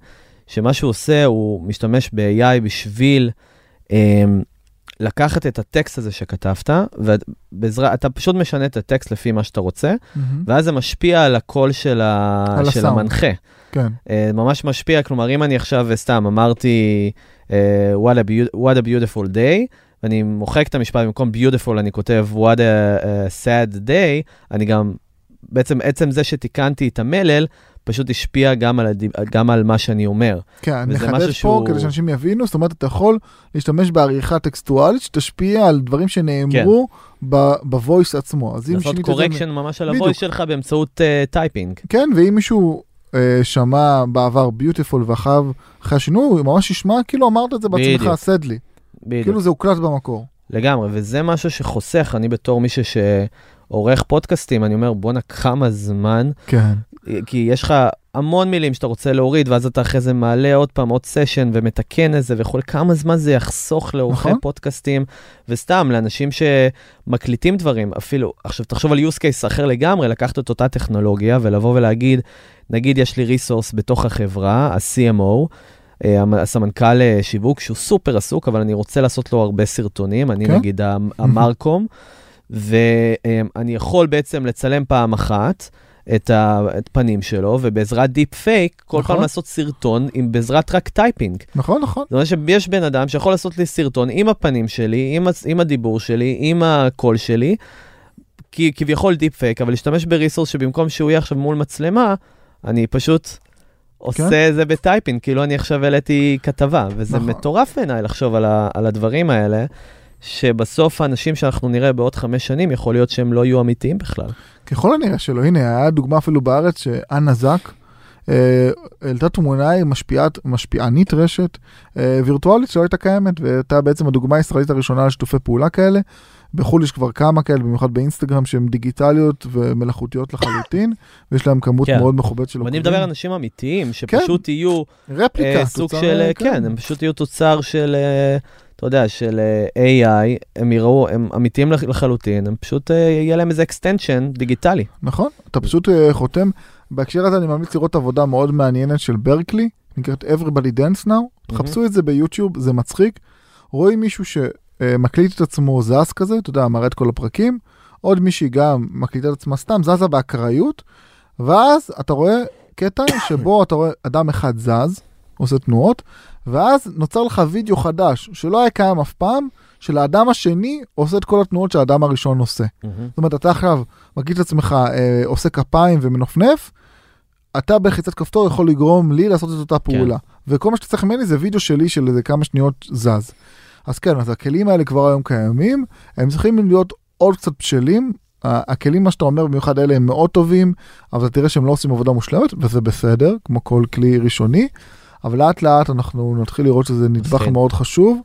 שמה שהוא עושה, הוא משתמש ב-AI בשביל אה, לקחת את הטקסט הזה שכתבת, ואתה פשוט משנה את הטקסט לפי מה שאתה רוצה, מהמם. ואז זה משפיע על הקול של, ה... על של הסאונד. המנחה. כן, Uh, ממש משפיע, כלומר, אם אני עכשיו סתם אמרתי uh, what, a what a beautiful day, ואני מוחק את המשפט, במקום beautiful אני כותב what a, sad day, אני גם, בעצם עצם זה שתיקנתי את המלל, פשוט השפיע גם על, הדיב... גם על מה שאני אומר. כן, נחדד פה שהוא- כדי שאנשים יבינו, זאת אומרת, אתה יכול להשתמש בעריכה טקסטואלית שתשפיע על דברים שנאמרו ב- ב voice עצמו. לעשות את זה... correction ממש על. ה voice שלך באמצעות typing. כן, ואם מישהו אה, שמע בעבר ביוטיפול ואחריו, אחרי השינוי, הוא ממש ישמע כאילו אמרת את זה בעצמך, בדיוק. סדלי. בדיוק. כאילו זה הוקלט במקור. לגמרי, וזה משהו שחוסך, אני בתור מישהו שעורך פודקאסטים, אני אומר, בואנה, כמה זמן, כן. כי יש לך המון מילים שאתה רוצה להוריד, ואז אתה אחרי זה מעלה עוד פעם עוד סשן ומתקן את זה וכו', כמה זמן זה יחסוך לעורכי נכון. פודקאסטים, וסתם, לאנשים שמקליטים דברים, אפילו, עכשיו תחשוב על use case אחר לגמרי, לקחת את אותה טכנולוגיה ולבוא ולהגיד, נגיד יש לי resource בתוך החברה, ה-CMO, אה, הסמנכ"ל אה, שיווק שהוא סופר עסוק, אבל אני רוצה לעשות לו הרבה סרטונים, אני כן. נגיד ה- ה marcom, ואני יכול בעצם לצלם פעם אחת את הפנים שלו, ובעזרת דיפ פייק, כל נכון. פעם לעשות סרטון עם בעזרת רק typing. נכון, נכון. זאת אומרת שיש בן אדם שיכול לעשות לי סרטון עם הפנים שלי, עם, עם הדיבור שלי, עם הקול שלי, כי כביכול דיפ פייק, אבל להשתמש ב resource שבמקום שהוא יהיה עכשיו מול מצלמה, אני פשוט עושה כן. זה ב typing, כאילו אני עכשיו העליתי כתבה, וזה נכון. מטורף בעיניי לחשוב על, ה, על הדברים האלה, שבסוף האנשים שאנחנו נראה בעוד חמש שנים, יכול להיות שהם לא יהיו אמיתיים בכלל. ככל הנראה שלא. הנה, היה דוגמה אפילו בארץ שאנה זק אה, העלתה תמונה עם משפיעת, משפיענית רשת אה, וירטואלית שלא הייתה קיימת, והייתה בעצם הדוגמה הישראלית הראשונה לשיתופי פעולה כאלה. בחו"ל יש כבר כמה כאלה, במיוחד באינסטגרם, שהן דיגיטליות ומלאכותיות לחלוטין, ויש להם כמות כן. מאוד מכובדת של ואני מדבר על אנשים אמיתיים, שפשוט יהיו רפליקה, אה, סוג תוצר, של, אה, אה, כן, הם פשוט יהיו תוצר של, אה, אתה יודע, של אה, AI, הם יראו, הם אמיתיים לח- לחלוטין, הם פשוט, אה, יהיה להם איזה extension דיגיטלי. נכון, אתה פשוט אה, חותם. בהקשר הזה אני ממליץ לראות עבודה מאוד מעניינת של ברקלי, נקראת Everybody Dance Now, תחפשו את זה ביוטיוב, זה מצחיק. רואים מישהו אה, מקליט את עצמו זז כזה, אתה יודע, מראה את כל הפרקים, עוד מישהי גם מקליטה את עצמה סתם, זזה באקראיות, ואז אתה רואה קטע שבו אתה רואה אדם אחד זז, עושה תנועות, ואז נוצר לך וידאו חדש, שלא היה קיים אף פעם, של האדם השני עושה את כל התנועות שהאדם הראשון עושה. מהמם. זאת אומרת, אתה עכשיו מקליט את עצמך, אה, עושה כפיים ומנופנף, אתה בלחיצת כפתור יכול לגרום לי לעשות את אותה פעולה. וכל מה שאתה צריך ממני זה וידאו שלי של איזה כמה שניות זז. אז כן, אז הכלים האלה כבר היום קיימים, הם צריכים להיות עוד קצת בשלים. הכלים, מה שאתה אומר, במיוחד אלה הם מאוד טובים, אבל אתה תראה שהם לא עושים עבודה מושלמת, וזה בסדר, כמו כל כלי ראשוני, אבל לאט לאט אנחנו נתחיל לראות שזה נדבך מפחיד. מאוד חשוב.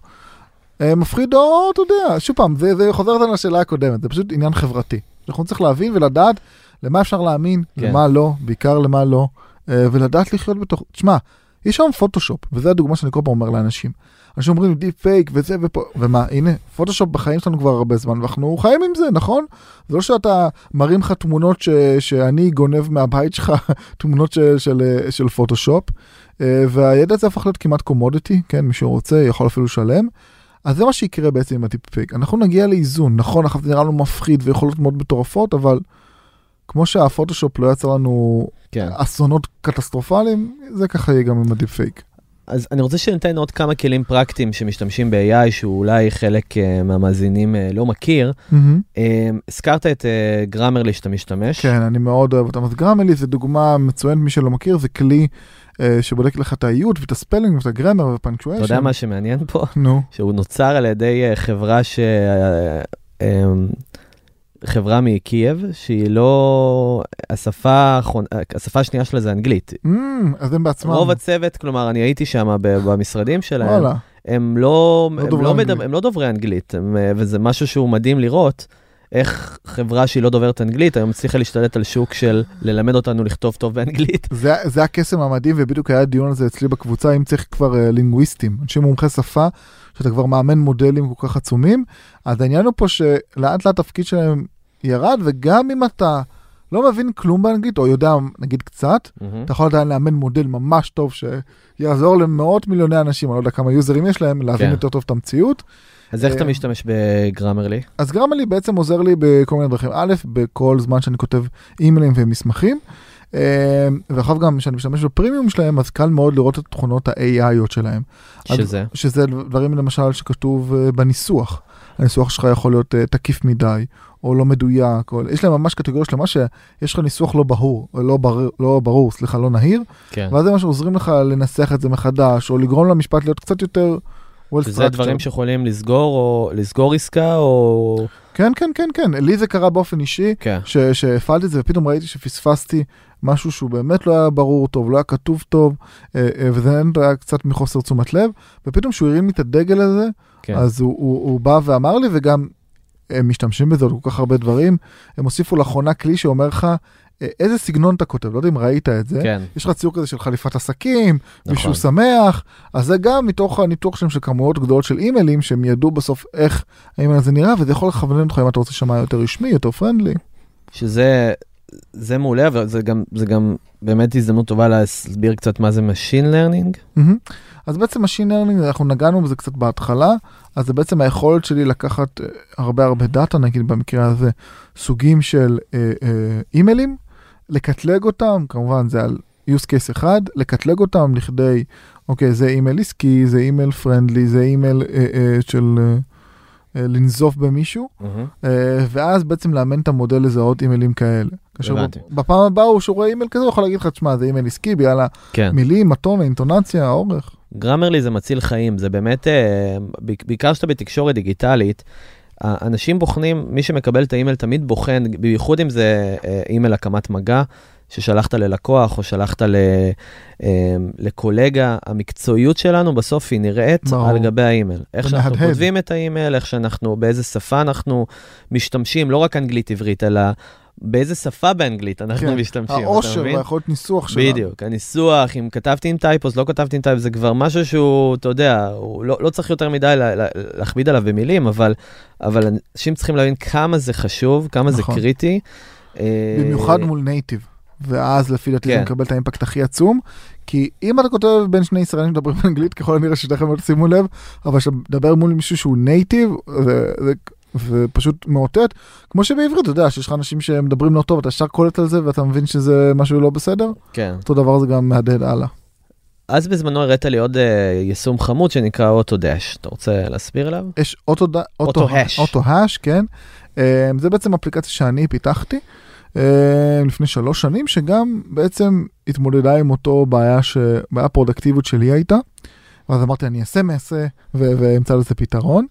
אה, מפחיד או, אתה יודע, שוב פעם, זה, זה חוזר אותנו לשאלה הקודמת, זה פשוט עניין חברתי. אנחנו צריכים להבין ולדעת למה אפשר להאמין, כן. למה לא, בעיקר למה לא, אה, ולדעת לחיות בתוך... תשמע, יש היום פוטושופ, וזו הדוגמה שאני כל פעם אומר לאנשים. אנשים אומרים דיפ פייק וזה ופה, ומה, הנה, פוטושופ בחיים שלנו כבר הרבה זמן, ואנחנו חיים עם זה, נכון? זה לא שאתה מרים לך תמונות ש, שאני גונב מהבית שלך, תמונות של, של, של פוטושופ, והידע הזה הפך להיות כמעט commodity, כן, מי שרוצה יכול אפילו לשלם. אז זה מה שיקרה בעצם עם הדיפ פייק. אנחנו נגיע לאיזון, נכון, עכשיו זה נראה לנו מפחיד ויכולות מאוד מטורפות, אבל כמו שהפוטושופ לא יצר לנו כן. אסונות קטסטרופליים, זה ככה יהיה גם עם הדיפ פייק. אז אני רוצה שניתן עוד כמה כלים פרקטיים שמשתמשים ב-AI, שאולי חלק אה, מהמאזינים אה, לא מכיר. אה, הזכרת את אה, Grammarly שאתה משתמש. כן, אני מאוד אוהב אותם. אז Grammarly זה דוגמה מצוינת, מי שלא מכיר, זה כלי אה, שבודק לך את האיות ואת ה spelling ואת ה grammar ו punctuation. אתה יודע מה שמעניין פה? נו, שהוא נוצר על ידי אה, חברה ש... אה, אה, חברה מקייב, שהיא לא... השפה, האחרונה- השפה השנייה שלה זה אנגלית. Mm, אז הם בעצמם. רוב הצוות, כלומר, אני הייתי שם במשרדים שלהם, וואלה. הם לא, לא הם, לא. מדבר, הם לא דוברי אנגלית, הם, אה, וזה משהו שהוא מדהים לראות. איך חברה שהיא לא דוברת אנגלית היום הצליחה להשתלט על שוק של ללמד אותנו לכתוב טוב באנגלית. זה, זה הקסם המדהים, ובדיוק היה דיון על זה אצלי בקבוצה, אם צריך כבר uh, לינגוויסטים, אנשים מומחי שפה, שאתה כבר מאמן מודלים כל כך עצומים, אז העניין הוא פה שלאט לאט התפקיד שלהם ירד, וגם אם אתה לא מבין כלום באנגלית, או יודע נגיד קצת, מהמם. אתה יכול עדיין לאמן מודל ממש טוב שיעזור למאות מיליוני אנשים, אני לא יודע כמה יוזרים יש להם, להבין כן. יותר טוב את המציאות. אז איך אתה אה, משתמש בגרמרלי? אז גרמלי בעצם עוזר לי בכל מיני דרכים. א', בכל זמן שאני כותב אימיילים ומסמכים, אה, ואחר גם כשאני משתמש בפרימיום שלהם, אז קל מאוד לראות את תכונות ה-AIיות שלהם. אז- שזה? שזה דברים למשל שכתוב אה, בניסוח. הניסוח שלך יכול להיות תקיף מדי, או לא מדויק, או... יש להם ממש קטגוריה שלמה שיש לך ניסוח לא ברור, לא, בר... לא ברור, סליחה, לא נהיר, כן. ואז זה מה שעוזרים לך לנסח את זה מחדש, או לגרום למשפט להיות קצת יותר well שזה structured. דברים שיכולים לסגור או לסגור עסקה או... כן, כן, כן, כן, לי זה קרה באופן אישי, כן. ש- שהפעלתי את זה ופתאום ראיתי שפספסתי משהו שהוא באמת לא היה ברור טוב, לא היה כתוב טוב, אה, אה, וזה היה קצת מחוסר תשומת לב, ופתאום שהוא הרים לי את הדגל הזה, כן. אז הוא, הוא, הוא בא ואמר לי, וגם הם משתמשים בזה עוד כל כך הרבה דברים, הם הוסיפו לאחרונה כלי שאומר לך איזה סגנון אתה כותב, לא יודע אם ראית את זה. כן, יש לך ציור כזה של חליפת עסקים, מישהו נכון. שמח, אז זה גם מתוך הניתוח שלהם של כמויות גדולות של אימיילים, שהם ידעו בסוף איך האימייל הזה נראה, וזה יכול לכוון אותך אם אתה רוצה שמע יותר רשמי, יותר פרנדלי. שזה זה מעולה, אבל זה גם, זה גם באמת הזדמנות טובה להסביר קצת מה זה Machine Learning. מהמם. אז בעצם Machine Learning, אנחנו נגענו בזה קצת בהתחלה, אז זה בעצם היכולת שלי לקחת אה, הרבה הרבה דאטה, נגיד במקרה הזה, סוגים של אה, אה, אימיילים, לקטלג אותם, כמובן זה על use case אחד, לקטלג אותם לכדי, אוקיי, זה אימייל עסקי, זה אימייל friendly, זה אימייל אה, אה, של אה, אה, לנזוף במישהו, אה, ואז בעצם לאמן את המודל לזהות אימיילים כאלה. כאשר. בפעם הבאה הוא שרואה אימייל כזה, הוא יכול להגיד לך, תשמע, זה אימייל עסקי, בגלל כן. המילים, הטון, האינטונציה, האורך. Grammarly זה מציל חיים, זה באמת, אה, בעיקר שאתה בתקשורת דיגיטלית, האנשים בוחנים, מי שמקבל את האימייל תמיד בוחן, בייחוד אם זה אה, אימייל הקמת מגע, ששלחת ללקוח או שלחת ל, אה, לקולגה, המקצועיות שלנו בסוף היא נראית ברור. על גבי האימייל. איך שאנחנו מהדהד. כותבים את האימייל, איך שאנחנו, באיזה שפה אנחנו משתמשים, לא רק אנגלית עברית, אלא באיזה שפה באנגלית אנחנו כן, משתמשים, אתה העושר? והיכולת ניסוח שלנו. בדיוק, הניסוח, אם כתבתי עם typos, לא כתבתי עם typos, זה כבר משהו שהוא, אתה יודע, הוא לא, לא צריך יותר מדי לה, לה, להכביד עליו במילים, אבל, אבל אנשים צריכים להבין כמה זה חשוב, כמה נכון. זה קריטי. אה, במיוחד מול native. ואז לפי דעתי זה כן. מקבל את האימפקט הכי עצום. כי אם אתה כותב בין שני ישראלים שמדברים באנגלית, ככל הנראה ששניכם לא תשימו לב, אבל כשאתה מדבר מול מישהו שהוא native, זה, זה, זה פשוט מאותת. כמו שבעברית, אתה יודע, שיש לך אנשים שמדברים לא טוב, אתה ישר קולט על זה ואתה מבין שזה משהו לא בסדר, כן. אותו דבר זה גם מהדהד הלאה. אז בזמנו הראת לי עוד אה, יישום חמוד שנקרא אוטוהש. אתה רוצה להסביר עליו? יש אוטו, אוטו, Auto-Hash. Auto-Hash, כן. אה, זה בעצם אפליקציה שאני פיתחתי לפני שלוש שנים, שגם בעצם התמודדה עם אותו בעיה, ש... בעיה פרודקטיביות שלי הייתה. ואז אמרתי, אני אעשה מעשה ואמצא לזה פתרון.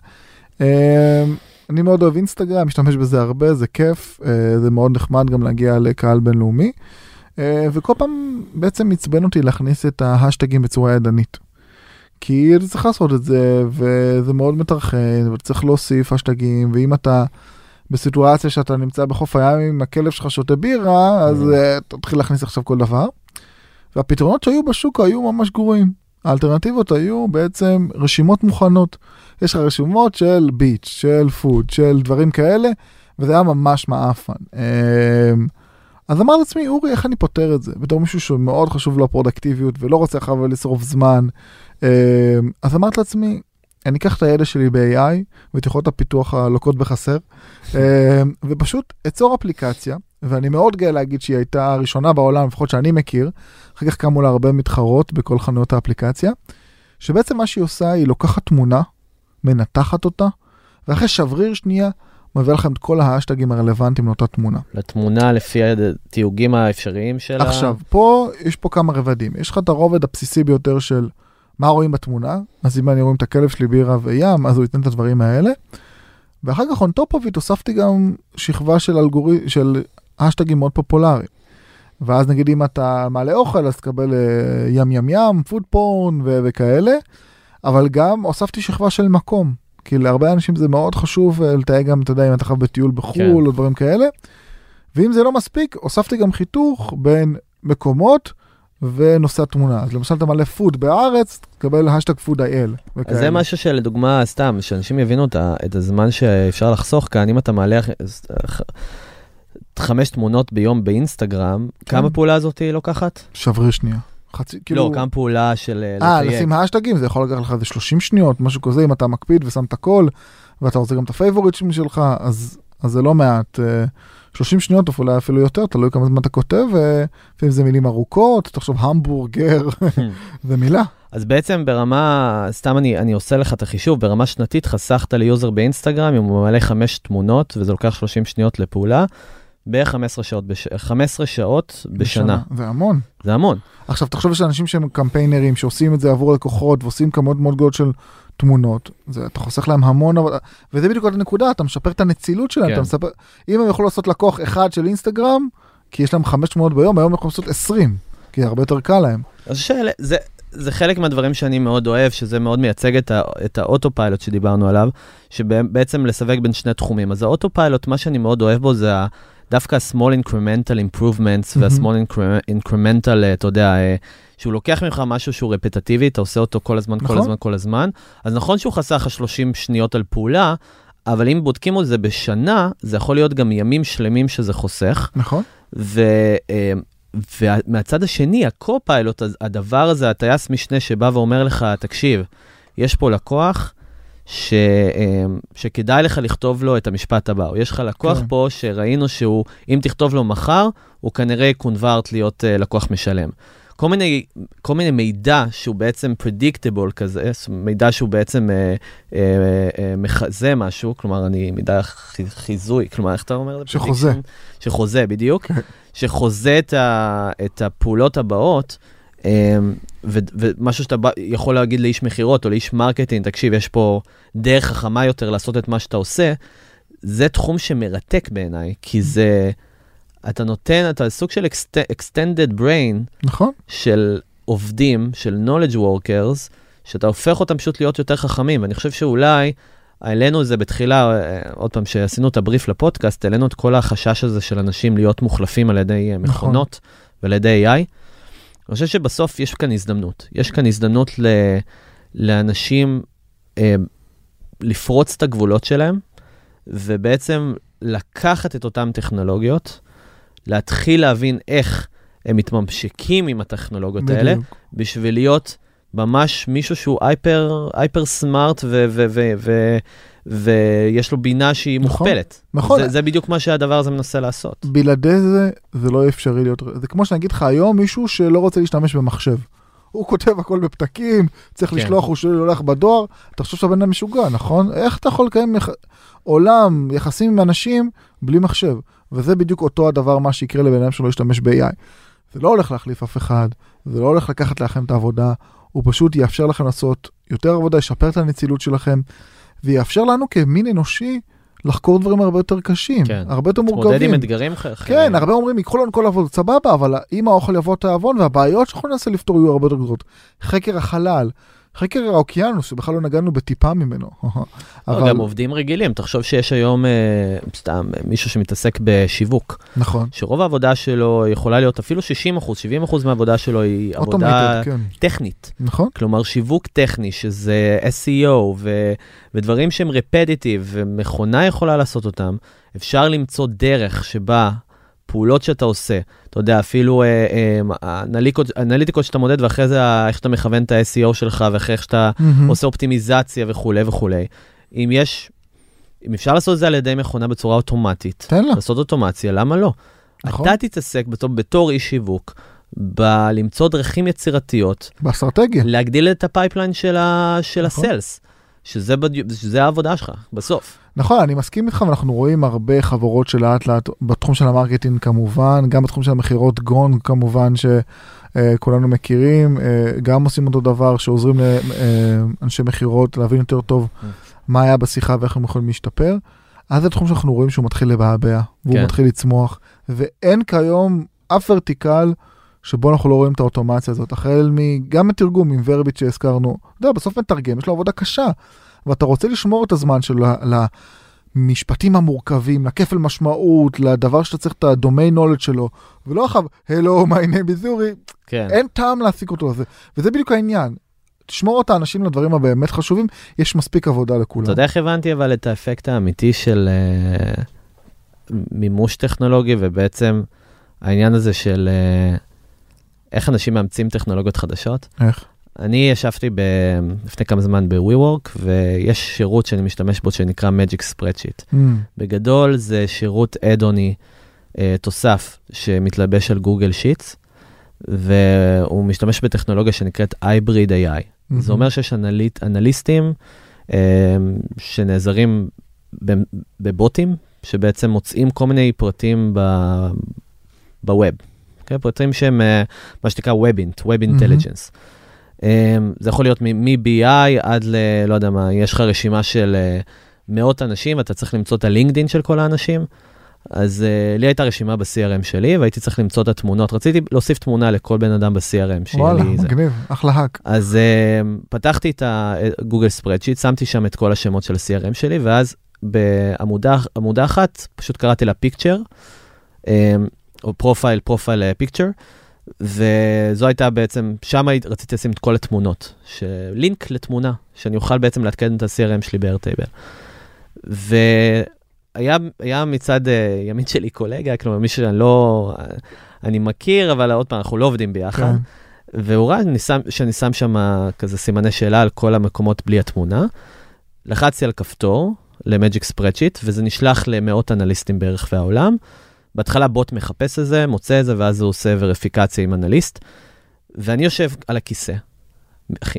אה, אני מאוד אוהב אינסטגרם, משתמש בזה הרבה, זה כיף, אה, זה מאוד נחמד גם להגיע לקהל בינלאומי. אה, וכל פעם בעצם עצבן אותי להכניס את ההשטגים בצורה ידנית. כי אתה צריך לעשות את זה, וזה מאוד מטרחן, וצריך להוסיף השטגים, ואם אתה בסיטואציה שאתה נמצא בחוף הים עם הכלב שלך שותה בירה, אז Mhm. אה, תתחיל להכניס עכשיו כל דבר. והפתרונות שהיו בשוק היו ממש גרועים. האלטרנטיבות היו בעצם רשימות מוכנות. יש לך רשימות של ביץ', של פוד, של דברים כאלה, וזה היה ממש מעפן. אמ, אז אמר לעצמי, אורי, איך אני פותר את זה? בתור מישהו שמאוד חשוב לו הפרודקטיביות ולא רוצה אחריו לשרוף זמן. אמ, אז אמרתי לעצמי, אני אקח את הידע שלי ב-AI ואת יכולות הפיתוח הלוקות בחסר, אמ, ופשוט אצור אפליקציה, ואני מאוד גאה להגיד שהיא הייתה הראשונה בעולם, לפחות שאני מכיר, אחר כך קמו לה הרבה מתחרות בכל חנויות האפליקציה, שבעצם מה שהיא עושה, היא לוקחת תמונה, מנתחת אותה, ואחרי שבריר שנייה, מביא לכם את כל ההשטגים הרלוונטיים לאותה תמונה. לתמונה לפי התיוגים האפשריים שלה. עכשיו, פה, יש פה כמה רבדים. יש לך את הרובד הבסיסי ביותר של מה רואים בתמונה, אז אם אני רואים את הכלב שלי בירה וים, אז הוא ייתן את הדברים האלה. ואחר כך, on top of it, הוספתי גם שכבה של אלגורי... של האשטגים מאוד פופולריים. ואז נגיד אם אתה מעלה אוכל, אז תקבל אה, ים ים ים, food porn ו- וכאלה, אבל גם הוספתי שכבה של מקום. כי להרבה אנשים זה מאוד חשוב אה, לתייג גם, אתה יודע, אם אתה היית בטיול בחו"ל כן. או דברים כאלה. ואם זה לא מספיק, הוספתי גם חיתוך בין מקומות ונושא התמונה. אז למשל אתה מעלה food בארץ, תקבל האשטג food IL. אז זה משהו שלדוגמה, סתם, שאנשים יבינו את ה- את הזמן שאפשר לחסוך כאן, אם אתה מעלה חמש תמונות ביום באינסטגרם, כן. כמה פעולה הזאת היא לוקחת? שבריר שנייה. חצי, כאילו... לא, כמה פעולה של אה, אה. לשים השטגים, זה יכול לקחת לך איזה 30 שניות, משהו כזה, אם אתה מקפיד ושם את הכל, ואתה רוצה גם את הפייבוריטים שלך, אז, אז זה לא מעט. אה, 30 שניות, או אולי אפילו יותר, תלוי כמה זמן אתה כותב, ולפעמים זה מילים ארוכות, תחשוב המבורגר, זה מילה. אז בעצם ברמה, סתם אני, אני עושה לך את החישוב, ברמה שנתית חסכת ליוזר באינסטגרם, אם הוא ממלא חמש תמונות, וזה לוקח 30 שניות לפעולה, בערך 15 שעות, בש... 15 שעות בשנה. זה המון. זה המון. עכשיו, תחשוב שיש אנשים שהם קמפיינרים, שעושים את זה עבור לקוחות, ועושים כמות מאוד גדולות של תמונות. זה, אתה חוסך להם המון עבודה, וזה בדיוק עוד הנקודה, אתה משפר את הנצילות שלהם, כן. אתה מספר, אם הם יוכלו לעשות לקוח אחד של אינסטגרם, כי יש להם חמש תמונות ביום, היום הם יכולים לעשות 20, כי הרבה יותר קל להם. אז שאלה, זה, זה חלק מהדברים שאני מאוד אוהב, שזה מאוד מייצג את, ה, את ה autopilot שדיברנו עליו, שבעצם לסווג בין שני תחומים. אז ה autopilot, מה שאני מאוד אוהב בו זה ה, דווקא ה-small incremental improvements מהמם. וה-small incre- incremental, אה, אתה יודע, אה, שהוא לוקח ממך משהו שהוא רפטטיבי, אתה עושה אותו כל הזמן, כל נכון. הזמן, כל הזמן. אז נכון שהוא חסך לך 30 שניות על פעולה, אבל אם בודקים את זה בשנה, זה יכול להיות גם ימים שלמים שזה חוסך. נכון? ו, אה, ומהצד השני, הקו-פיילוט, הדבר הזה, הטייס משנה שבא ואומר לך, תקשיב, יש פה לקוח ש, אה, שכדאי לך לכתוב לו את המשפט הבא, או יש לך לקוח כן. פה שראינו שהוא, אם תכתוב לו מחר, הוא כנראה קונברט להיות אה, לקוח משלם. כל מיני, כל מיני מידע שהוא בעצם predictable כזה, מידע שהוא בעצם אה, אה, אה, חוזה משהו, כלומר, אני מידע חי- חיזוי, כלומר, איך אתה אומר? שחוזה. שחוזה, בדיוק. כן. שחוזה את, ה, את הפעולות הבאות, אה, ו, ומשהו שאתה יכול להגיד לאיש מכירות או לאיש מרקטינג, תקשיב, יש פה דרך חכמה יותר לעשות את מה שאתה עושה, זה תחום שמרתק בעיניי, כי זה, אתה נותן, אתה סוג של exte- extended brain נכון? של עובדים, של knowledge workers, שאתה הופך אותם פשוט להיות יותר חכמים, ואני חושב שאולי, העלינו את זה בתחילה, אה, עוד פעם, שעשינו את הבריף לפודקאסט, העלינו את כל החשש הזה של אנשים להיות מוחלפים על ידי אה, מכונות ועל ידי AI. אני חושב שבסוף יש כאן הזדמנות. יש כאן הזדמנות ל, לאנשים אה, לפרוץ את הגבולות שלהם, ובעצם לקחת את אותן טכנולוגיות, להתחיל להבין איך הם מתממשקים עם הטכנולוגיות האלה, בדיוק. בשביל להיות ממש מישהו שהוא הייפר, הייפר סמארט ו- ו- ו- ו- ויש לו בינה שהיא נכון, מוכפלת. נכון. זה, זה בדיוק מה שהדבר הזה מנסה לעשות. בלעדי זה, זה לא אפשרי להיות, זה כמו שאני אגיד לך היום מישהו שלא רוצה להשתמש במחשב. הוא כותב הכל בפתקים, צריך כן. לשלוח, הוא שואל, הולך בדואר, אתה חושב שהבן אדם משוגע, נכון? איך אתה יכול לקיים יח... עולם, יחסים עם אנשים, בלי מחשב? וזה בדיוק אותו הדבר, מה שיקרה לבן אדם שלא ישתמש ב-AI. זה לא הולך להחליף אף אחד, זה לא הולך לקחת לכם את העבודה, הוא פשוט יאפשר לכם לעשות יותר עבודה, ישפר את הנצילות שלכם, ויאפשר לנו כמין אנושי לחקור דברים הרבה יותר קשים, כן. הרבה יותר להתמודד עם מורכבים. אתגרים אחרים. כן, הרבה אומרים, ייקחו לנו כל העבודות, סבבה, אבל אם האוכל יבוא תיאבון והבעיות שאנחנו ננסה לפתור יהיו הרבה יותר גדולות. חקר החלל, חקר האוקיינוס, שבכלל לא נגענו בטיפה ממנו. אבל... גם עובדים רגילים, תחשוב שיש היום אה, סתם מישהו שמתעסק בשיווק, נכון. שרוב העבודה שלו יכולה להיות אפילו 60 אחוז, 70 אחוז מהעבודה שלו היא עבודה כן. טכנית. נכון. כלומר, שיווק טכני, שזה SEO ו- ודברים שהם רפדיטיב, ומכונה יכולה לעשות אותם, אפשר למצוא דרך שבה פעולות שאתה עושה, אתה יודע, אפילו אה, אה, האנליקות- האנליטיקות שאתה מודד, ואחרי זה איך שאתה מכוון את ה-SEO שלך, ואחרי איך שאתה מהמם. עושה אופטימיזציה וכולי וכולי. אם יש, אם אפשר לעשות את זה על ידי מכונה בצורה אוטומטית, תן לה. לעשות אוטומציה, למה לא? נכון. אתה תתעסק בתור, בתור איש שיווק, בלמצוא דרכים יצירתיות באסטרטגיה. להגדיל את ה pipeline של, ה, של נכון. ה sales, שזה, בדיוק- שזה העבודה שלך, בסוף. נכון, אני מסכים איתך, ואנחנו רואים הרבה חברות שלאט לאט, בתחום של המרקטינג כמובן, גם בתחום של המכירות גון כמובן, שכולנו מכירים, אה, גם עושים אותו דבר, שעוזרים לאנשי מכירות להבין יותר טוב מה היה בשיחה ואיך הם יכולים להשתפר. אז זה תחום שאנחנו רואים שהוא מתחיל לבעבע, והוא כן. מתחיל לצמוח, ואין כיום אף ורטיקל שבו אנחנו לא רואים את האוטומציה הזאת, החל מגם מתרגום עם ורביט שהזכרנו, אתה יודע, בסוף מתרגם, יש לו עבודה קשה, ואתה רוצה לשמור את הזמן שלו למשפטים המורכבים, לכפל משמעות, לדבר שאתה צריך את ה-domain knowledge שלו, ולא אחריו, hello, my name is Yuri, כן. אין טעם להעסיק אותו לזה, וזה בדיוק העניין. תשמור את האנשים לדברים הבאמת חשובים, יש מספיק עבודה לכולם. אתה יודע איך הבנתי אבל את האפקט האמיתי של uh, מימוש טכנולוגי, ובעצם העניין הזה של uh, איך אנשים מאמצים טכנולוגיות חדשות? איך? אני ישבתי ב, לפני כמה זמן ב-WeWork, ויש שירות שאני משתמש בו שנקרא Magic Spreadsheet. Mm, בגדול זה שירות אדוני אה, תוסף שמתלבש על גוגל שיטס, והוא משתמש בטכנולוגיה שנקראת Hybrid AI. מהמם. זה אומר שיש אנליט, אנליסטים אה, שנעזרים בבוטים, שבעצם מוצאים כל מיני פרטים ב- בווב. Okay, פרטים שהם אה, מה שנקרא Web מהמם. Intelligence. אה, זה יכול להיות מ-BI עד ל... לא יודע מה, יש לך רשימה של אה, מאות אנשים, אתה צריך למצוא את הלינקדין של כל האנשים. אז uh, לי הייתה רשימה ב-CRM שלי, והייתי צריך למצוא את התמונות. רציתי להוסיף תמונה לכל בן אדם ב-CRM, שיהיה וואלה. מגניב, אחלה hack. אז uh, פתחתי את ה Google Spreadsheet, שמתי שם את כל השמות של ה-CRM שלי, ואז בעמודה עמודה אחת פשוט קראתי לה picture, או profile, profile picture, וזו הייתה בעצם, שם רציתי לשים את כל התמונות, לינק לתמונה, שאני אוכל בעצם לעדכן את ה-CRM שלי ב-Airtable. והיה היה מצד אה, ימין שלי קולגה, כלומר מישהו שאני לא, אני מכיר, אבל עוד פעם, אנחנו לא עובדים ביחד. כן. והוא ראה שאני שם, שאני שם שם כזה סימני שאלה על כל המקומות בלי התמונה. לחצתי על כפתור למג'יק ספרדשיט, וזה נשלח למאות אנליסטים בערך בעולם. בהתחלה בוט מחפש את זה, מוצא את זה, ואז הוא עושה וריפיקציה עם אנליסט. ואני יושב על הכיסא,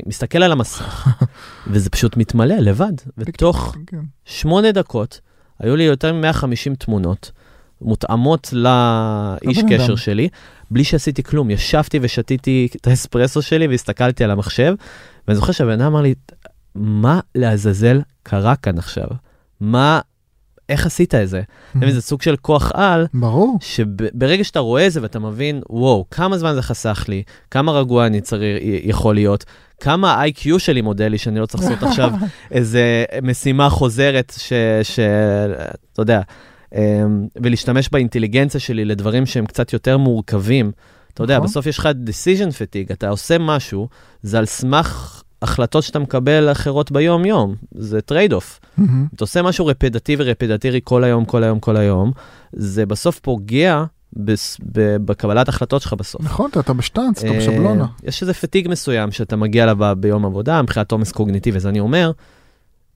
מסתכל על המסך, וזה פשוט מתמלא לבד. ותוך כן. שמונה דקות היו לי יותר מ-150 תמונות מותאמות לאיש קשר. שלי, בלי שעשיתי כלום. ישבתי ושתיתי את האספרסו שלי והסתכלתי על המחשב, ואני זוכר שהבן אדם אמר לי, מה לעזאזל קרה כאן עכשיו? מה, איך עשית את זה? מבין, זה סוג של כוח על, ברור. שברגע שאתה רואה את זה ואתה מבין, וואו, כמה זמן זה חסך לי, כמה רגוע אני צריך, יכול להיות, כמה ה-IQ שלי מודד לי שאני לא צריך לעשות עכשיו איזה משימה חוזרת, ש... ש... אתה יודע, אמ, ולהשתמש באינטליגנציה שלי לדברים שהם קצת יותר מורכבים. אתה יודע, נכון. בסוף יש לך decision fatigue, אתה עושה משהו, זה על סמך החלטות שאתה מקבל אחרות ביום-יום, זה trade off. מהמם. אתה עושה משהו רפטטיבי רפטטיבי כל היום, כל היום, כל היום, זה בסוף פוגע בס- ב- בקבלת החלטות שלך בסוף. נכון, אתה- בשטאנץ, אתה אה, בשבלונה. יש איזה פתיג מסוים שאתה מגיע אליו ביום עבודה, מבחינת עומס קוגניטיבי, אז אני אומר,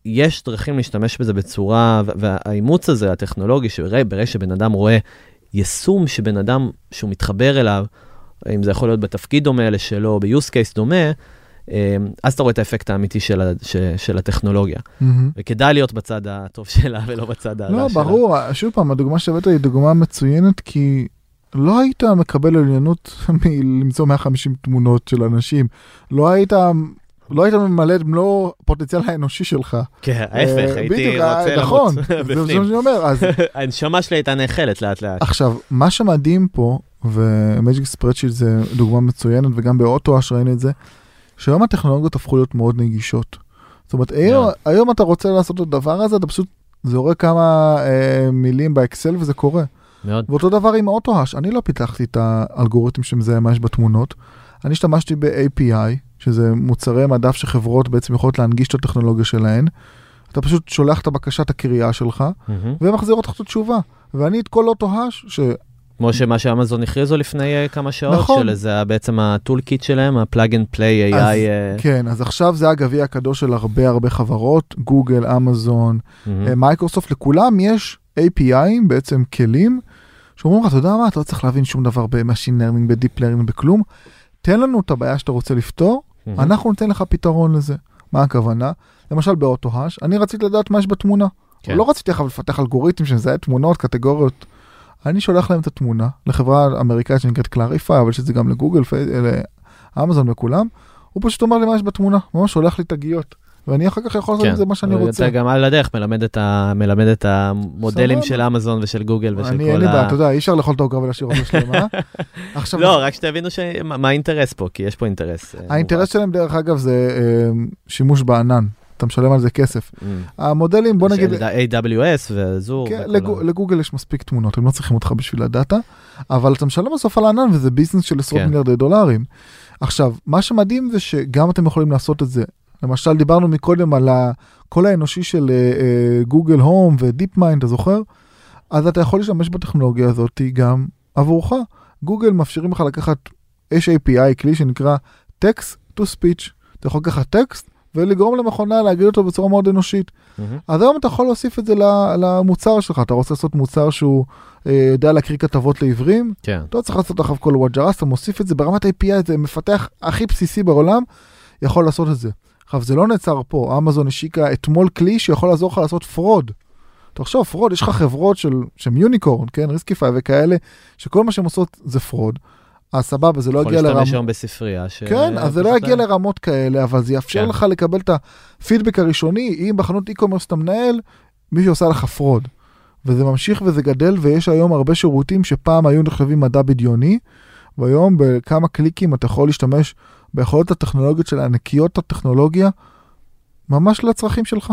יש דרכים להשתמש בזה בצורה, והאימוץ הזה, הטכנולוגי, שברגע שבן אדם רואה יישום שבן אדם, שהוא מתחבר אליו, אם זה יכול להיות בתפקיד דומה לשלו, ב-use case דומה, אז אתה רואה את האפקט האמיתי של, ה- ש- של הטכנולוגיה. מהמם. וכדאי להיות בצד הטוב שלה ולא בצד הרע שלה. לא, ברור, שוב פעם, הדוגמה שהבאת היא דוגמה מצוינת, כי לא היית מקבל עליונות מלמצוא 150 תמונות של אנשים. לא היית... לא היית ממלא את מלוא הפוטנציאל האנושי שלך. כן, אה, ההפך, הייתי בדיוק, רוצה נכון, למות זה זה מה בפנים. שאני אומר. אז הנשמה שלי הייתה נאכלת לאט לאט. עכשיו, מה שמדהים פה, ומג'יק ספרדשיט זה דוגמה מצוינת, וגם באוטו-אש ראינו את זה, שהיום הטכנולוגיות הפכו להיות מאוד נגישות. זאת אומרת, היום, מאוד. היום אתה רוצה לעשות את הדבר הזה, אתה פשוט זורק כמה אה, מילים באקסל וזה קורה. מאוד. ואותו דבר עם ה Auto-Hash, אני לא פיתחתי את האלגוריתם שמזהה מה יש בתמונות, אני השתמשתי ב-API, שזה מוצרי מדף שחברות בעצם יכולות להנגיש את הטכנולוגיה שלהן. אתה פשוט שולח את הבקשת הקריאה שלך. והן מחזירות לך את התשובה. ואני את כל Auto-Hash, ש... כמו שמה שאמזון הכריזו לפני אה, כמה שעות, נכון. של איזה בעצם ה tool kit שלהם, ה plug and play AI. אז- אה, כן, אז עכשיו זה הגביע הקדוש של הרבה הרבה חברות, גוגל, אמזון. אה, מייקרוסופט, לכולם יש API'ים, בעצם כלים, שאומרים לך, אתה יודע מה, אתה לא צריך להבין שום דבר ב-Machine Learning, ב-Deep Learning, בכלום, תן לנו את הבעיה שאתה רוצה לפתור, מהמם. אנחנו ניתן לך פתרון לזה. מה הכוונה? למשל ב Auto-Hash, אני רציתי לדעת מה יש בתמונה. כן. לא רציתי עכשיו לפתח אלגוריתם שמזהה תמונות, קטגוריות. אני שולח להם את התמונה לחברה אמריקאית שנקראת Clarifai, אבל שזה גם לגוגל, לאמזון וכולם. הוא פשוט אומר לי מה יש בתמונה, ממש שולח לי תגיות. ואני אחר כך יכול לעשות כן. עם זה מה שאני רוצה. אתה גם על הדרך מלמד את ה- מלמד את המודלים. של אמזון ושל גוגל ושל אני כל אין לי ה... בעיה, אתה יודע, אי אפשר לאכול את העוגה ולהשאיר אותה שלמה. עכשיו, לא, רק שתבינו ש- מה מה האינטרס פה, כי יש פה אינטרס. אה, האינטרס שלהם דרך אגב זה אה, שימוש בענן, אתה משלם על זה כסף. מובן. המודלים, בוא נגיד, AWS וזור. כן, וכל לגו- ה- לגוגל יש מספיק תמונות, הם לא צריכים אותך בשביל הדאטה, אבל אתה משלם בסוף על הענן וזה ביזנס של עשרות כן. מיליארדי דולרים. עכשיו, מה שמדהים זה שגם אתם יכולים לעשות את זה. למשל, דיברנו מקודם על הקול האנושי של אה, אה, Google Home ו DeepMind, אתה זוכר? אז אתה יכול להשתמש בטכנולוגיה הזאת גם עבורך. גוגל מאפשרים לך לקחת, יש API, כלי שנקרא text to speech. אתה יכול לקחת טקסט ולגרום למכונה להגיד אותו בצורה מאוד אנושית. מהמם. אז היום אתה יכול להוסיף את זה למוצר שלך, אתה רוצה לעשות מוצר שהוא אה, יודע להקריא כתבות לעיוורים, כן. אתה לא צריך לעשות אחריו כל וואג'רס, אתה מוסיף את זה ברמת API, זה מפתח הכי בסיסי בעולם, יכול לעשות את זה. עכשיו זה לא נעצר פה, אמזון השיקה אתמול כלי שיכול לעזור לך לעשות fraud. תחשוב, fraud, יש לך חברות של, שהן unicorn, כן, Riskified וכאלה, שכל מה שהן עושות זה fraud. אז סבבה, זה לא יכול יגיע לרמות. להשתמש היום בספרייה. ש- כן, אז זה לא פשוט- יגיע לרמות כאלה, אבל זה יאפשר כן. לך לקבל את הפידבק הראשוני, אם בחנות e-commerce שאתה מנהל, מישהו עושה לך fraud. וזה ממשיך וזה גדל, ויש היום הרבה שירותים שפעם היו נחשבים מדע בדיוני, והיום בכמה קליקים אתה יכול להשתמש ביכולות הטכנולוגיות של ענקיות הטכנולוגיה, ממש לצרכים שלך,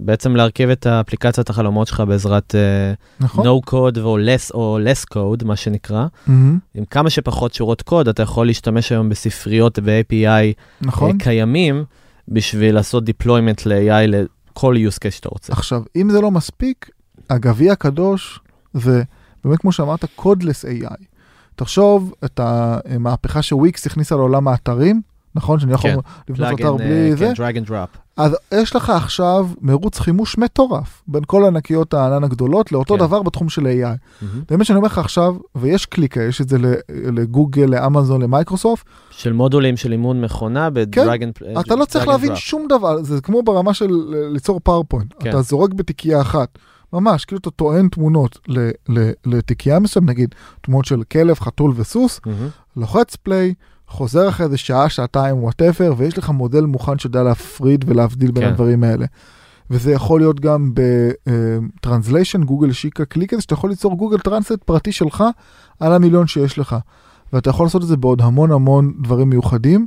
בעצם להרכיב את אפליקציית החלומות שלך בעזרת אה, נכון? no code או less, או less code, מה שנקרא. מהמם, עם כמה שפחות שורות קוד, אתה יכול להשתמש היום בספריות ו-API נכון. אה, קיימים בשביל לעשות deployment ל-AI לכל use case שאתה רוצה. עכשיו, אם זה לא מספיק, הגביע הקדוש זה באמת כמו שאמרת, קודלס AI. תחשוב את המהפכה שוויקס הכניסה לעולם האתרים, נכון? שאני יכול כן. לבנות אתר בלי אה, זה. כן, drag and drop. אז יש לך עכשיו מרוץ חימוש מטורף בין כל ענקיות הענן הגדולות לאותו כן. דבר בתחום של AI. מהמם. באמת שאני אומר לך עכשיו, ויש קליקה, יש את זה לגוגל, לאמזון, למייקרוסופט, של מודולים של אימון מכונה ב-drag and כן. אתה לא צריך להבין. שום דבר, זה כמו ברמה של ל- ליצור PowerPoint. כן. אתה זורק בתיקייה אחת, ממש, כאילו אתה טוען תמונות ל- ל- לתיקייה מסוים, נגיד תמונות של כלב, חתול וסוס. לוחץ לוחץ play, חוזר אחרי איזה שעה, שעתיים, whatever, ויש לך מודל מוכן שיודע להפריד ולהבדיל בין כן. הדברים האלה. וזה יכול להיות גם ב translation, גוגל השיקה כלי כזה, שאתה יכול ליצור Google Translate פרטי שלך על המיליון שיש לך. ואתה יכול לעשות את זה בעוד המון המון דברים מיוחדים.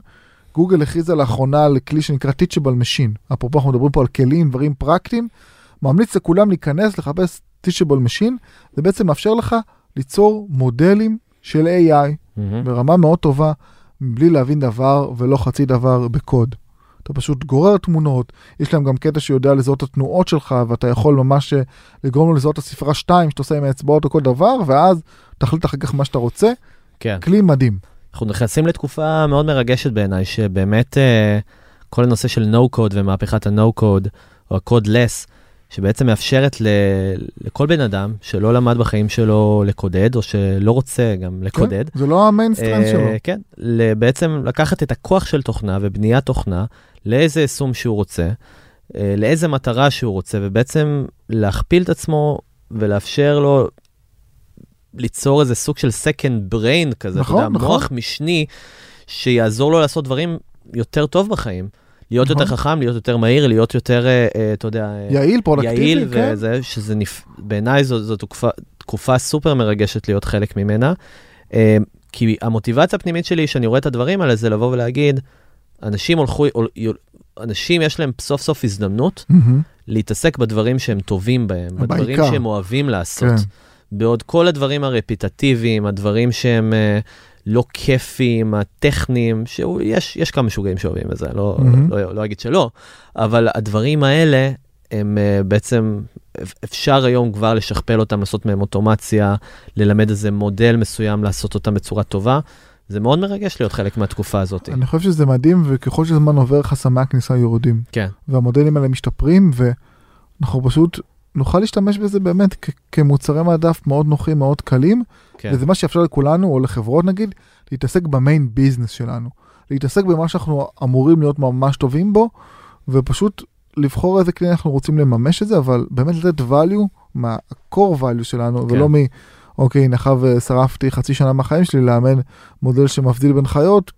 גוגל הכריזה לאחרונה על כלי שנקרא Teachable Machine. אפרופו אנחנו מדברים פה על כלים, דברים פרקטיים. ממליץ לכולם להיכנס, לחפש Teachable Machine. זה בעצם מאפשר לך ליצור מודלים של AI מהמם. ברמה מאוד טובה, בלי להבין דבר ולא חצי דבר בקוד. אתה פשוט גורר תמונות, יש להם גם קטע שיודע לזהות את התנועות שלך, ואתה יכול ממש אה, לגרום לו לזהות את הספרה 2 שאתה עושה עם האצבעות או כל דבר, ואז תחליט אחר כך מה שאתה רוצה. כן. כלי מדהים. אנחנו נכנסים לתקופה מאוד מרגשת בעיניי, שבאמת אה, כל הנושא של no-code ומהפכת ה-no-code, או ה-codeless, שבעצם מאפשרת ל, לכל בן אדם שלא למד בחיים שלו לקודד, או שלא רוצה גם לקודד, כן? זה לא המיינסטרנד שלו. כן, בעצם לקחת את הכוח של תוכנה ובניית תוכנה לאיזה יישום שהוא רוצה, אה, לאיזה מטרה שהוא רוצה, ובעצם להכפיל את עצמו ולאפשר לו ליצור איזה סוג של second brain כזה, נכון, אתה יודע, נכון. מוח משני, שיעזור לו לעשות דברים יותר טוב בחיים. להיות נכון. יותר חכם, להיות יותר מהיר, להיות יותר, אה, אה, אתה יודע, אה, יעיל, productive, יעיל, כן. וזה, שזה נפ... בעיניי זו, זו תקופה, תקופה סופר מרגשת להיות חלק ממנה. כי המוטיבציה הפנימית שלי, שאני רואה את הדברים האלה, זה לבוא ולהגיד, אנשים הולכו, אנשים יש להם סוף סוף הזדמנות מהמם. להתעסק בדברים שהם טובים בהם, בדברים בעיקר. שהם אוהבים לעשות. כן. בעוד כל הדברים הרפיטטיביים, הדברים שהם לא כיפיים, הטכניים, שיש יש כמה משוגעים שאוהבים את זה, לא, מהמם. לא, לא אגיד שלא, אבל הדברים האלה, הם אה, בעצם, אפשר היום כבר לשכפל אותם, לעשות מהם אוטומציה, ללמד איזה מודל מסוים, לעשות אותם בצורה טובה. זה מאוד מרגש להיות חלק מהתקופה הזאת. אני חושב שזה מדהים, וככל שזמן עובר, חסמי הכניסה יורדים. כן, והמודלים האלה משתפרים, ואנחנו פשוט נוכל להשתמש בזה באמת כ- כמוצרי מדף מאוד נוחים, מאוד קלים, כן. וזה מה שיאפשר לכולנו, או לחברות נגיד, להתעסק במיין ביזנס שלנו. להתעסק במה שאנחנו אמורים להיות ממש טובים בו, ופשוט לבחור איזה כלי אנחנו רוצים לממש את זה, אבל באמת לתת value מה-core value שלנו, כן. ולא מ... אוקיי, מאחר ושרפתי חצי שנה מהחיים שלי לאמן מודל שמבדיל בין חיות,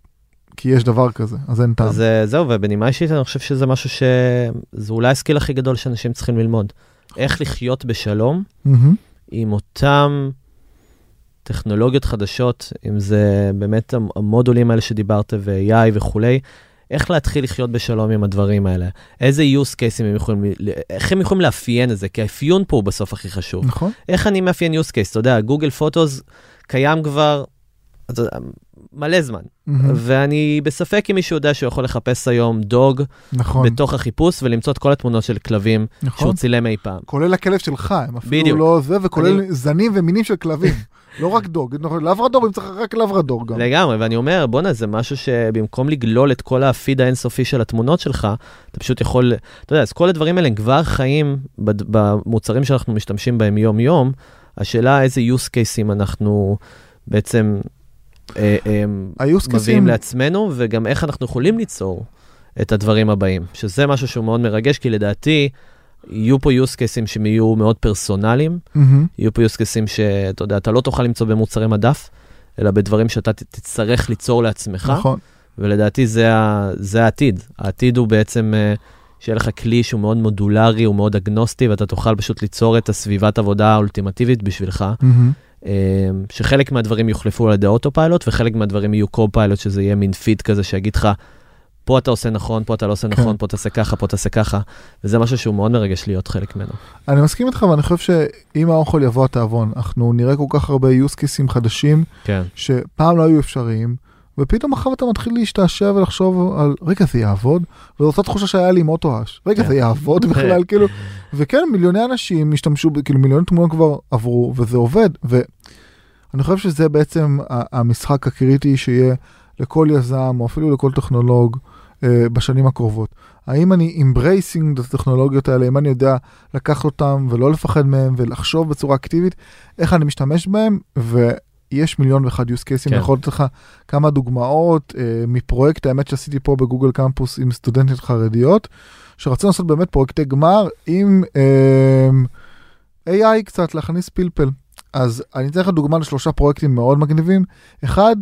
כי יש דבר כזה, אז אין טעם. אז אה, זהו, ובנימה אישית אני חושב שזה משהו ש... זה אולי הסקיל הכי גדול שאנשים צריכים ללמוד. איך לחיות בשלום מהמם. עם אותם טכנולוגיות חדשות, אם זה באמת המ- המודולים האלה שדיברת ו-AI וכולי, איך להתחיל לחיות בשלום עם הדברים האלה? איזה use cases הם יכולים, איך הם יכולים לאפיין את זה? כי האפיון פה הוא בסוף הכי חשוב. נכון? איך אני מאפיין use case? אתה יודע, גוגל פוטוס קיים כבר מלא זמן, מהמם. ואני בספק אם מישהו יודע שהוא יכול לחפש היום דוג נכון, בתוך החיפוש ולמצוא את כל התמונות של כלבים נכון. שהוא צילם אי פעם. כולל הכלב שלך, הם אפילו בדיוק. לא זה, וכולל אני- זנים ומינים של כלבים. לא רק דוג, נכון, לברדור, אם צריך רק לברדור גם. לגמרי, ואני אומר, בואנה, זה משהו שבמקום לגלול את כל הפיד האינסופי של התמונות שלך, אתה פשוט יכול, אתה יודע, אז כל הדברים האלה הם כבר חיים במוצרים שאנחנו משתמשים בהם יום-יום. השאלה איזה use cases אנחנו בעצם מביאים cases, לעצמנו, וגם איך אנחנו יכולים ליצור את הדברים הבאים, שזה משהו שהוא מאוד מרגש, כי לדעתי, יהיו פה use cases שהם יהיו מאוד פרסונליים. יהיו פה use cases שאתה יודע, אתה לא תוכל למצוא במוצרי מדף, אלא בדברים שאתה תצטרך ליצור לעצמך, נכון, ולדעתי זה, ה, זה העתיד. העתיד הוא בעצם אה, שיהיה לך כלי שהוא מאוד מודולרי, הוא מאוד אגנוסטי, ואתה תוכל פשוט ליצור את הסביבת עבודה האולטימטיבית בשבילך, מהמם. אה, שחלק מהדברים יוחלפו על ידי אוטופיילוט, וחלק מהדברים יהיו קו-פיילוט, שזה יהיה מין פיד כזה שיגיד לך, פה אתה עושה נכון, פה אתה לא עושה כן. נכון, פה תעשה ככה, פה תעשה ככה, וזה משהו שהוא מאוד מרגש להיות חלק ממנו. אני מסכים איתך, ואני חושב שאם האוכל יבוא התיאבון, אנחנו נראה כל כך הרבה use cases חדשים, כן. שפעם לא היו אפשריים, ופתאום עכשיו אתה מתחיל להשתעשע ולחשוב על, רגע, זה יעבוד? וזו אותה תחושה שהיה לי עם אוטו-hash. רגע, כן. זה יעבוד בכלל, כאילו, וכן, מיליוני אנשים השתמשו, כאילו מיליוני תמונות כבר עברו, וזה עובד, ואני חושב שזה בעצם המשחק הקריטי שיהיה לכל יזם, או אפילו לכל טכנולוג, אה, בשנים הקרובות. האם אני embracing את הטכנולוגיות האלה, אם אני יודע לקחת אותם ולא לפחד מהם ולחשוב בצורה אקטיבית, איך אני משתמש בהם, ויש מיליון ואחד use cases, כן. יכול לתת לך כמה דוגמאות אה, מפרויקט, האמת שעשיתי פה בגוגל קמפוס עם סטודנטיות חרדיות, שרצינו לעשות באמת פרויקטי גמר עם אה, AI קצת, להכניס פלפל. אז אני אתן לך דוגמה לשלושה פרויקטים מאוד מגניבים. אחד,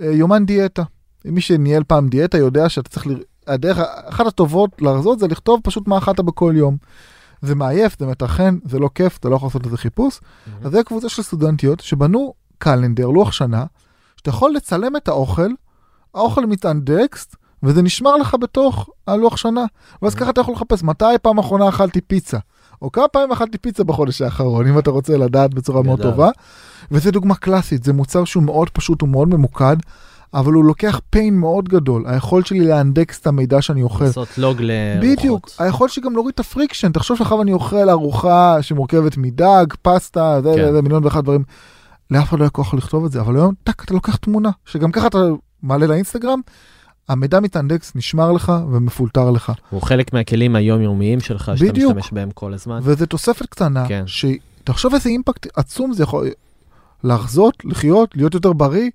אה, יומן דיאטה. מי שניהל פעם דיאטה יודע שאתה צריך, ל... הדרך, אחת הטובות להרזות זה לכתוב פשוט מה אכלת בכל יום. זה מעייף, זה מתחן, זה לא כיף, אתה לא יכול לעשות לזה חיפוש. אז זה קבוצה של סטודנטיות שבנו calendar, לוח שנה, שאתה יכול לצלם את האוכל, האוכל מטען טקסט, וזה נשמר לך בתוך הלוח שנה. ואז ככה אתה יכול לחפש מתי פעם אחרונה אכלתי פיצה, או כמה פעמים אכלתי פיצה בחודש האחרון, אם אתה רוצה לדעת בצורה מאוד. טובה. וזה דוגמה קלאסית, זה מוצר שהוא מאוד פשוט, הוא מאוד ממוקד. אבל הוא לוקח pain מאוד גדול. היכולת שלי לאנדקס את המידע שאני אוכל. לעשות לוג לארוחות. בדיוק, היכולת שלי גם להוריד את ה friction, תחשוב שעכשיו אני אוכל ארוחה שמורכבת מדג, פסטה, זה, כן. זה, זה מיליון ואחד דברים. לאף אחד לא היה כוח לכתוב את זה, אבל היום, טאק, אתה לוקח תמונה, שגם ככה אתה מעלה לאינסטגרם, המידע מתאנדקס, נשמר לך ומפולטר לך. הוא חלק מהכלים היומיומיים שלך, שאתה בדיוק. משתמש בהם כל הזמן. וזו תוספת קטנה, כן. שתחשוב איזה impact עצום זה יכול לחיות, לחיות, להיות יותר בריא,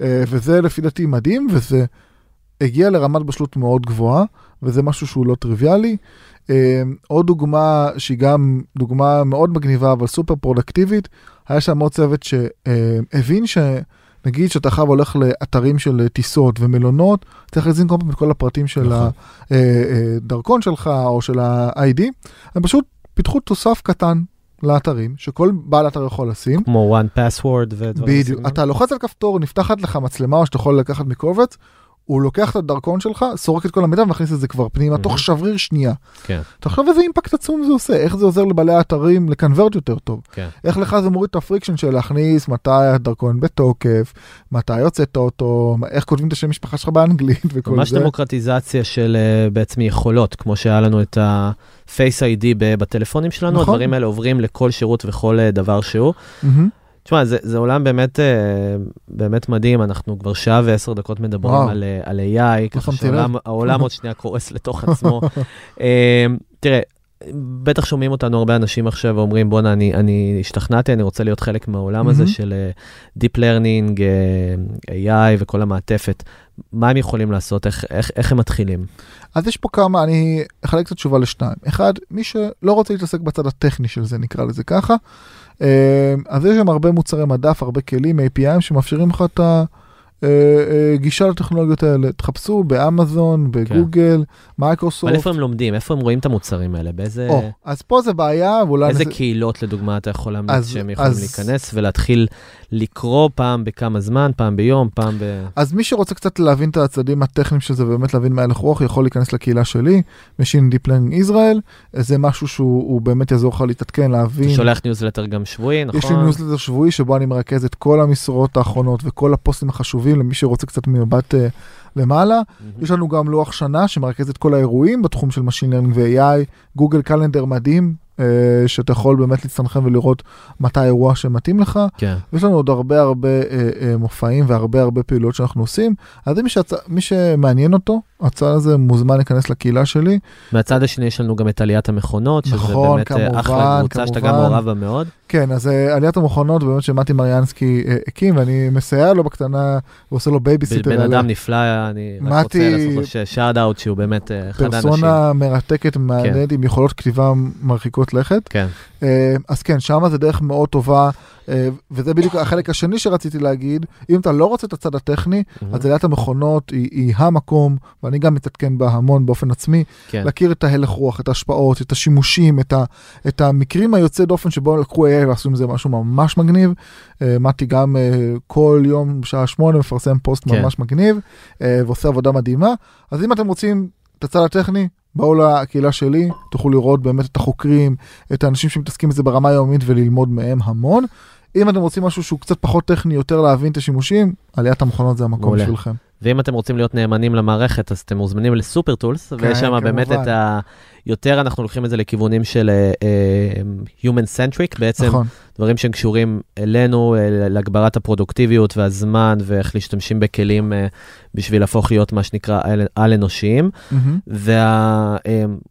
אה, וזה לפי דעתי מדהים, וזה הגיע לרמת בשלות מאוד גבוהה, וזה משהו שהוא לא טריוויאלי. אה, עוד דוגמה שהיא גם דוגמה מאוד מגניבה, אבל סופר פרודקטיבית, היה שם עוד צוות שהבין שנגיד שאתה עכשיו הולך לאתרים של טיסות ומלונות, צריך להזין כל פעם את כל הפרטים של נכון. הדרכון שלך או של ה-ID, הם פשוט פיתחו תוסף קטן לאתרים, שכל בעל אתר יכול לשים. כמו 1Password ודברים בדיוק. אתה לוחץ על כפתור, נפתחת לך מצלמה או שאתה יכול לקחת מקובץ, הוא לוקח את הדרכון שלך, סורק את כל המידע ומכניס את זה כבר פנימה, תוך מהמם. שבריר שנייה. כן, תחשוב איזה impact עצום זה עושה, איך זה עוזר לבעלי האתרים ל convert יותר טוב. כן. איך לך זה מוריד את ה friction של להכניס מתי הדרכון בתוקף, מתי הוצאת אותו, איך כותבים את השם משפחה שלך באנגלית וכל ממש זה. דמוקרטיזציה של אה, בעצם יכולות, כמו שהיה לנו את ה-Face ID בטלפונים שלנו, נכון. הדברים האלה עוברים לכל שירות וכל אה, דבר שהוא. מהמם. תשמע, זה, זה עולם באמת, אה, באמת מדהים, אנחנו כבר שעה ועשר דקות מדברים וואו. על, אה, על AI, ככה שהעולם עוד שנייה קורס לתוך עצמו. אה, תראה, בטח שומעים אותנו הרבה אנשים עכשיו ואומרים, בואנה, אני, אני השתכנעתי, אני רוצה להיות חלק מהעולם הזה. של Deep Learning, AI וכל המעטפת. מה הם יכולים לעשות? איך, איך, איך הם מתחילים? אז יש פה כמה, אני אחלק את התשובה לשניים. אחד, מי שלא רוצה להתעסק בצד הטכני של זה, נקרא לזה ככה, אז יש שם הרבה מוצרי מדף, הרבה כלים, API שמאפשרים לך את הגישה לטכנולוגיות האלה. תחפשו באמזון, בגוגל, מייקרוסופט. אבל איפה הם לומדים? איפה הם רואים את המוצרים האלה? באיזה... או, אז פה זה בעיה, ואולי... איזה נעשה- קהילות לדוגמה אתה יכול להמליץ אז- שהם יכולים אז- להיכנס ולהתחיל לקרוא פעם בכמה זמן, פעם ביום, פעם ב... אז מי שרוצה קצת להבין את הצדדים הטכניים של זה ובאמת להבין מה הלך רוח יכול להיכנס לקהילה שלי, Machine Deep Learning Israel, זה משהו שהוא הוא באמת יעזור לך להתעדכן, להבין. אתה שולח ניוזלטר גם שבועי, נכון? יש לי ניוזלטר שבועי שבו אני מרכז את כל המשרות האחרונות וכל הפוסטים החשובים למי שרוצה קצת ממבט אה, למעלה. מהמם. יש לנו גם לוח שנה שמרכז את כל האירועים בתחום של Machine Learning ו-AI, Google Calendar מדהים, אה, שאתה יכול באמת להסתנכרן ולראות מתי האירוע שמתאים לך. כן. ויש לנו עוד הרבה הרבה אה, אה, מופעים והרבה הרבה פעילויות שאנחנו עושים. אז מי, שהצ... מי שמעניין אותו, הצד הזה מוזמן להיכנס לקהילה שלי. מהצד השני יש לנו גם את עליית המכונות, שזה נכון, באמת אה, אחלה כמובן, קבוצה שאתה גם כמובן. מעורב בה מאוד. כן, אז עליית המכונות באמת שמתי מריאנסקי הקים, ואני מסייע לו בקטנה ועושה לו בייביסיטר. בן. אדם נפלא, אני רק רוצה לעשות לו שאט אאוט שהוא באמת אה, אחד האנשים. פרסונה מרתקת, מעניינת, עם יכולות כתיבה מרחיקות לכת. כן, אז כן, שמה זה דרך מאוד טובה, אה, וזה בדיוק החלק השני שרציתי להגיד. אם אתה לא רוצה את הצד הטכני, אז עליית המכונות היא, היא המקום, ואני גם מתעדכן בה המון באופן עצמי, כן. להכיר את ההלך רוח, את ההשפעות, את השימושים, את, ה, את המקרים היוצאי דופן שבו לקחו AI ועשו עם זה משהו ממש מגניב. אה, מתי גם אה, כל יום בשעה שמונה מפרסם פוסט כן. ממש מגניב, אה, ועושה עבודה מדהימה. אז אם אתם רוצים את הצד הטכני, בואו לקהילה שלי, תוכלו לראות באמת את החוקרים, את האנשים שמתעסקים בזה ברמה היומית וללמוד מהם המון. אם אתם רוצים משהו שהוא קצת פחות טכני, יותר להבין את השימושים, עליית המכונות זה המקום מעולה. בשבילכם. ואם אתם רוצים להיות נאמנים למערכת, אז אתם מוזמנים לסופר טולס, ויש שם כן, באמת. את ה... יותר אנחנו לוקחים את זה לכיוונים של אה, Human Centric, בעצם נכון. דברים שהם קשורים אלינו, אה, להגברת הפרודוקטיביות והזמן, ואיך להשתמשים בכלים אה, בשביל להפוך להיות מה שנקרא על- על-אנושיים. מהמם.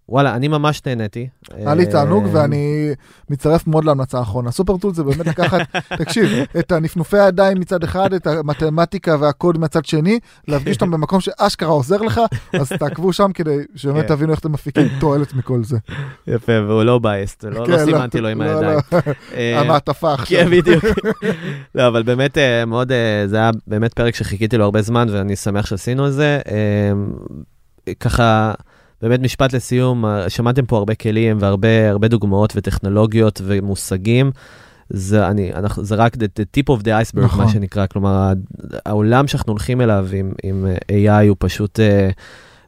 ווואלה, אני ממש נהניתי. היה לי תענוג ואני מצטרף מאוד להמלצה האחרונה. סופר טול זה באמת לקחת, תקשיב, את הנפנופי הידיים מצד אחד, את המתמטיקה והקוד מצד שני, להפגיש אותם במקום שאשכרה עוזר לך, אז תעקבו שם כדי שבאמת כן. תבינו איך אתם מפיקים תועלת מכל זה. יפה, והוא לא בייסט, לא כן, לא לא, סימנתי לו עם לא, הידיים. לא. אה, המעטפה עכשיו. כן, בדיוק. לא, אבל באמת אה, מאוד, אה, זה היה באמת פרק שחיכיתי לו הרבה זמן, ואני שמח שעשינו את זה. ככה, באמת משפט לסיום, שמעתם פה הרבה כלים והרבה הרבה דוגמאות וטכנולוגיות ומושגים. זה, אני, אנחנו, זה רק the, the tip of the iceberg, נכון. מה שנקרא, כלומר, העולם שאנחנו הולכים אליו עם, עם AI הוא פשוט uh,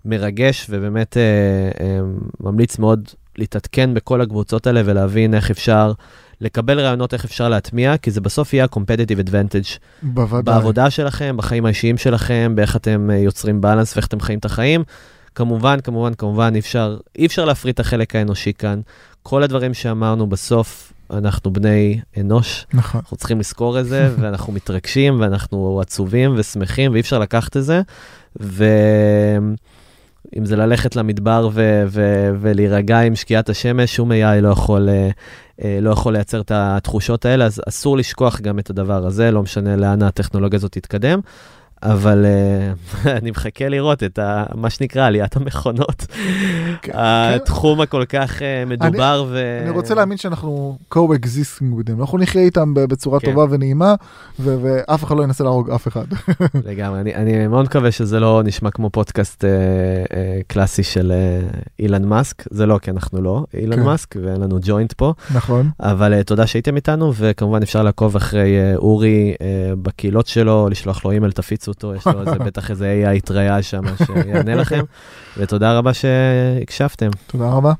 מרגש, ובאמת uh, uh, ממליץ מאוד להתעדכן בכל הקבוצות האלה ולהבין איך אפשר לקבל רעיונות, איך אפשר להטמיע, כי זה בסוף יהיה ה-competitive advantage בוודאי. בעבודה שלכם, בחיים האישיים שלכם, באיך אתם אה, יוצרים בלנס ואיך אתם חיים את החיים. כמובן, כמובן, כמובן, אי אפשר, אי אפשר להפריט את החלק האנושי כאן. כל הדברים שאמרנו בסוף, אנחנו בני אנוש, נכון. אנחנו צריכים לזכור את זה, ואנחנו מתרגשים, ואנחנו עצובים ושמחים, ואי אפשר לקחת את זה. ואם זה ללכת למדבר ו- ו- ולהירגע עם שקיעת השמש, שום AI לא יכול, אה, אה, לא יכול לייצר את התחושות האלה, אז אסור לשכוח גם את הדבר הזה, לא משנה לאן הטכנולוגיה הזאת תתקדם. אבל uh, אני מחכה לראות את ה, מה שנקרא עליית המכונות. כן, התחום הכל כך uh, מדובר ו... אני רוצה להאמין שאנחנו co-existing with them, אנחנו נחיה איתם בצורה כן. טובה ונעימה, ו- ואף אחד לא ינסה להרוג אף אחד. לגמרי, אני, אני מאוד מקווה שזה לא נשמע כמו פודקאסט אה, אה, קלאסי של אה, אילן מאסק, זה לא, כי אנחנו לא אילן כן. מאסק ואין לנו ג'וינט פה, נכון. אבל אה, תודה שהייתם איתנו, וכמובן אפשר לעקוב אחרי אה, אורי אה, בקהילות שלו, לשלוח לו אימייל, תפיצו אותו, יש לו איזה, בטח איזה AI טריה שם שיענה לכם, ותודה רבה שהקשבתם. תודה רבה.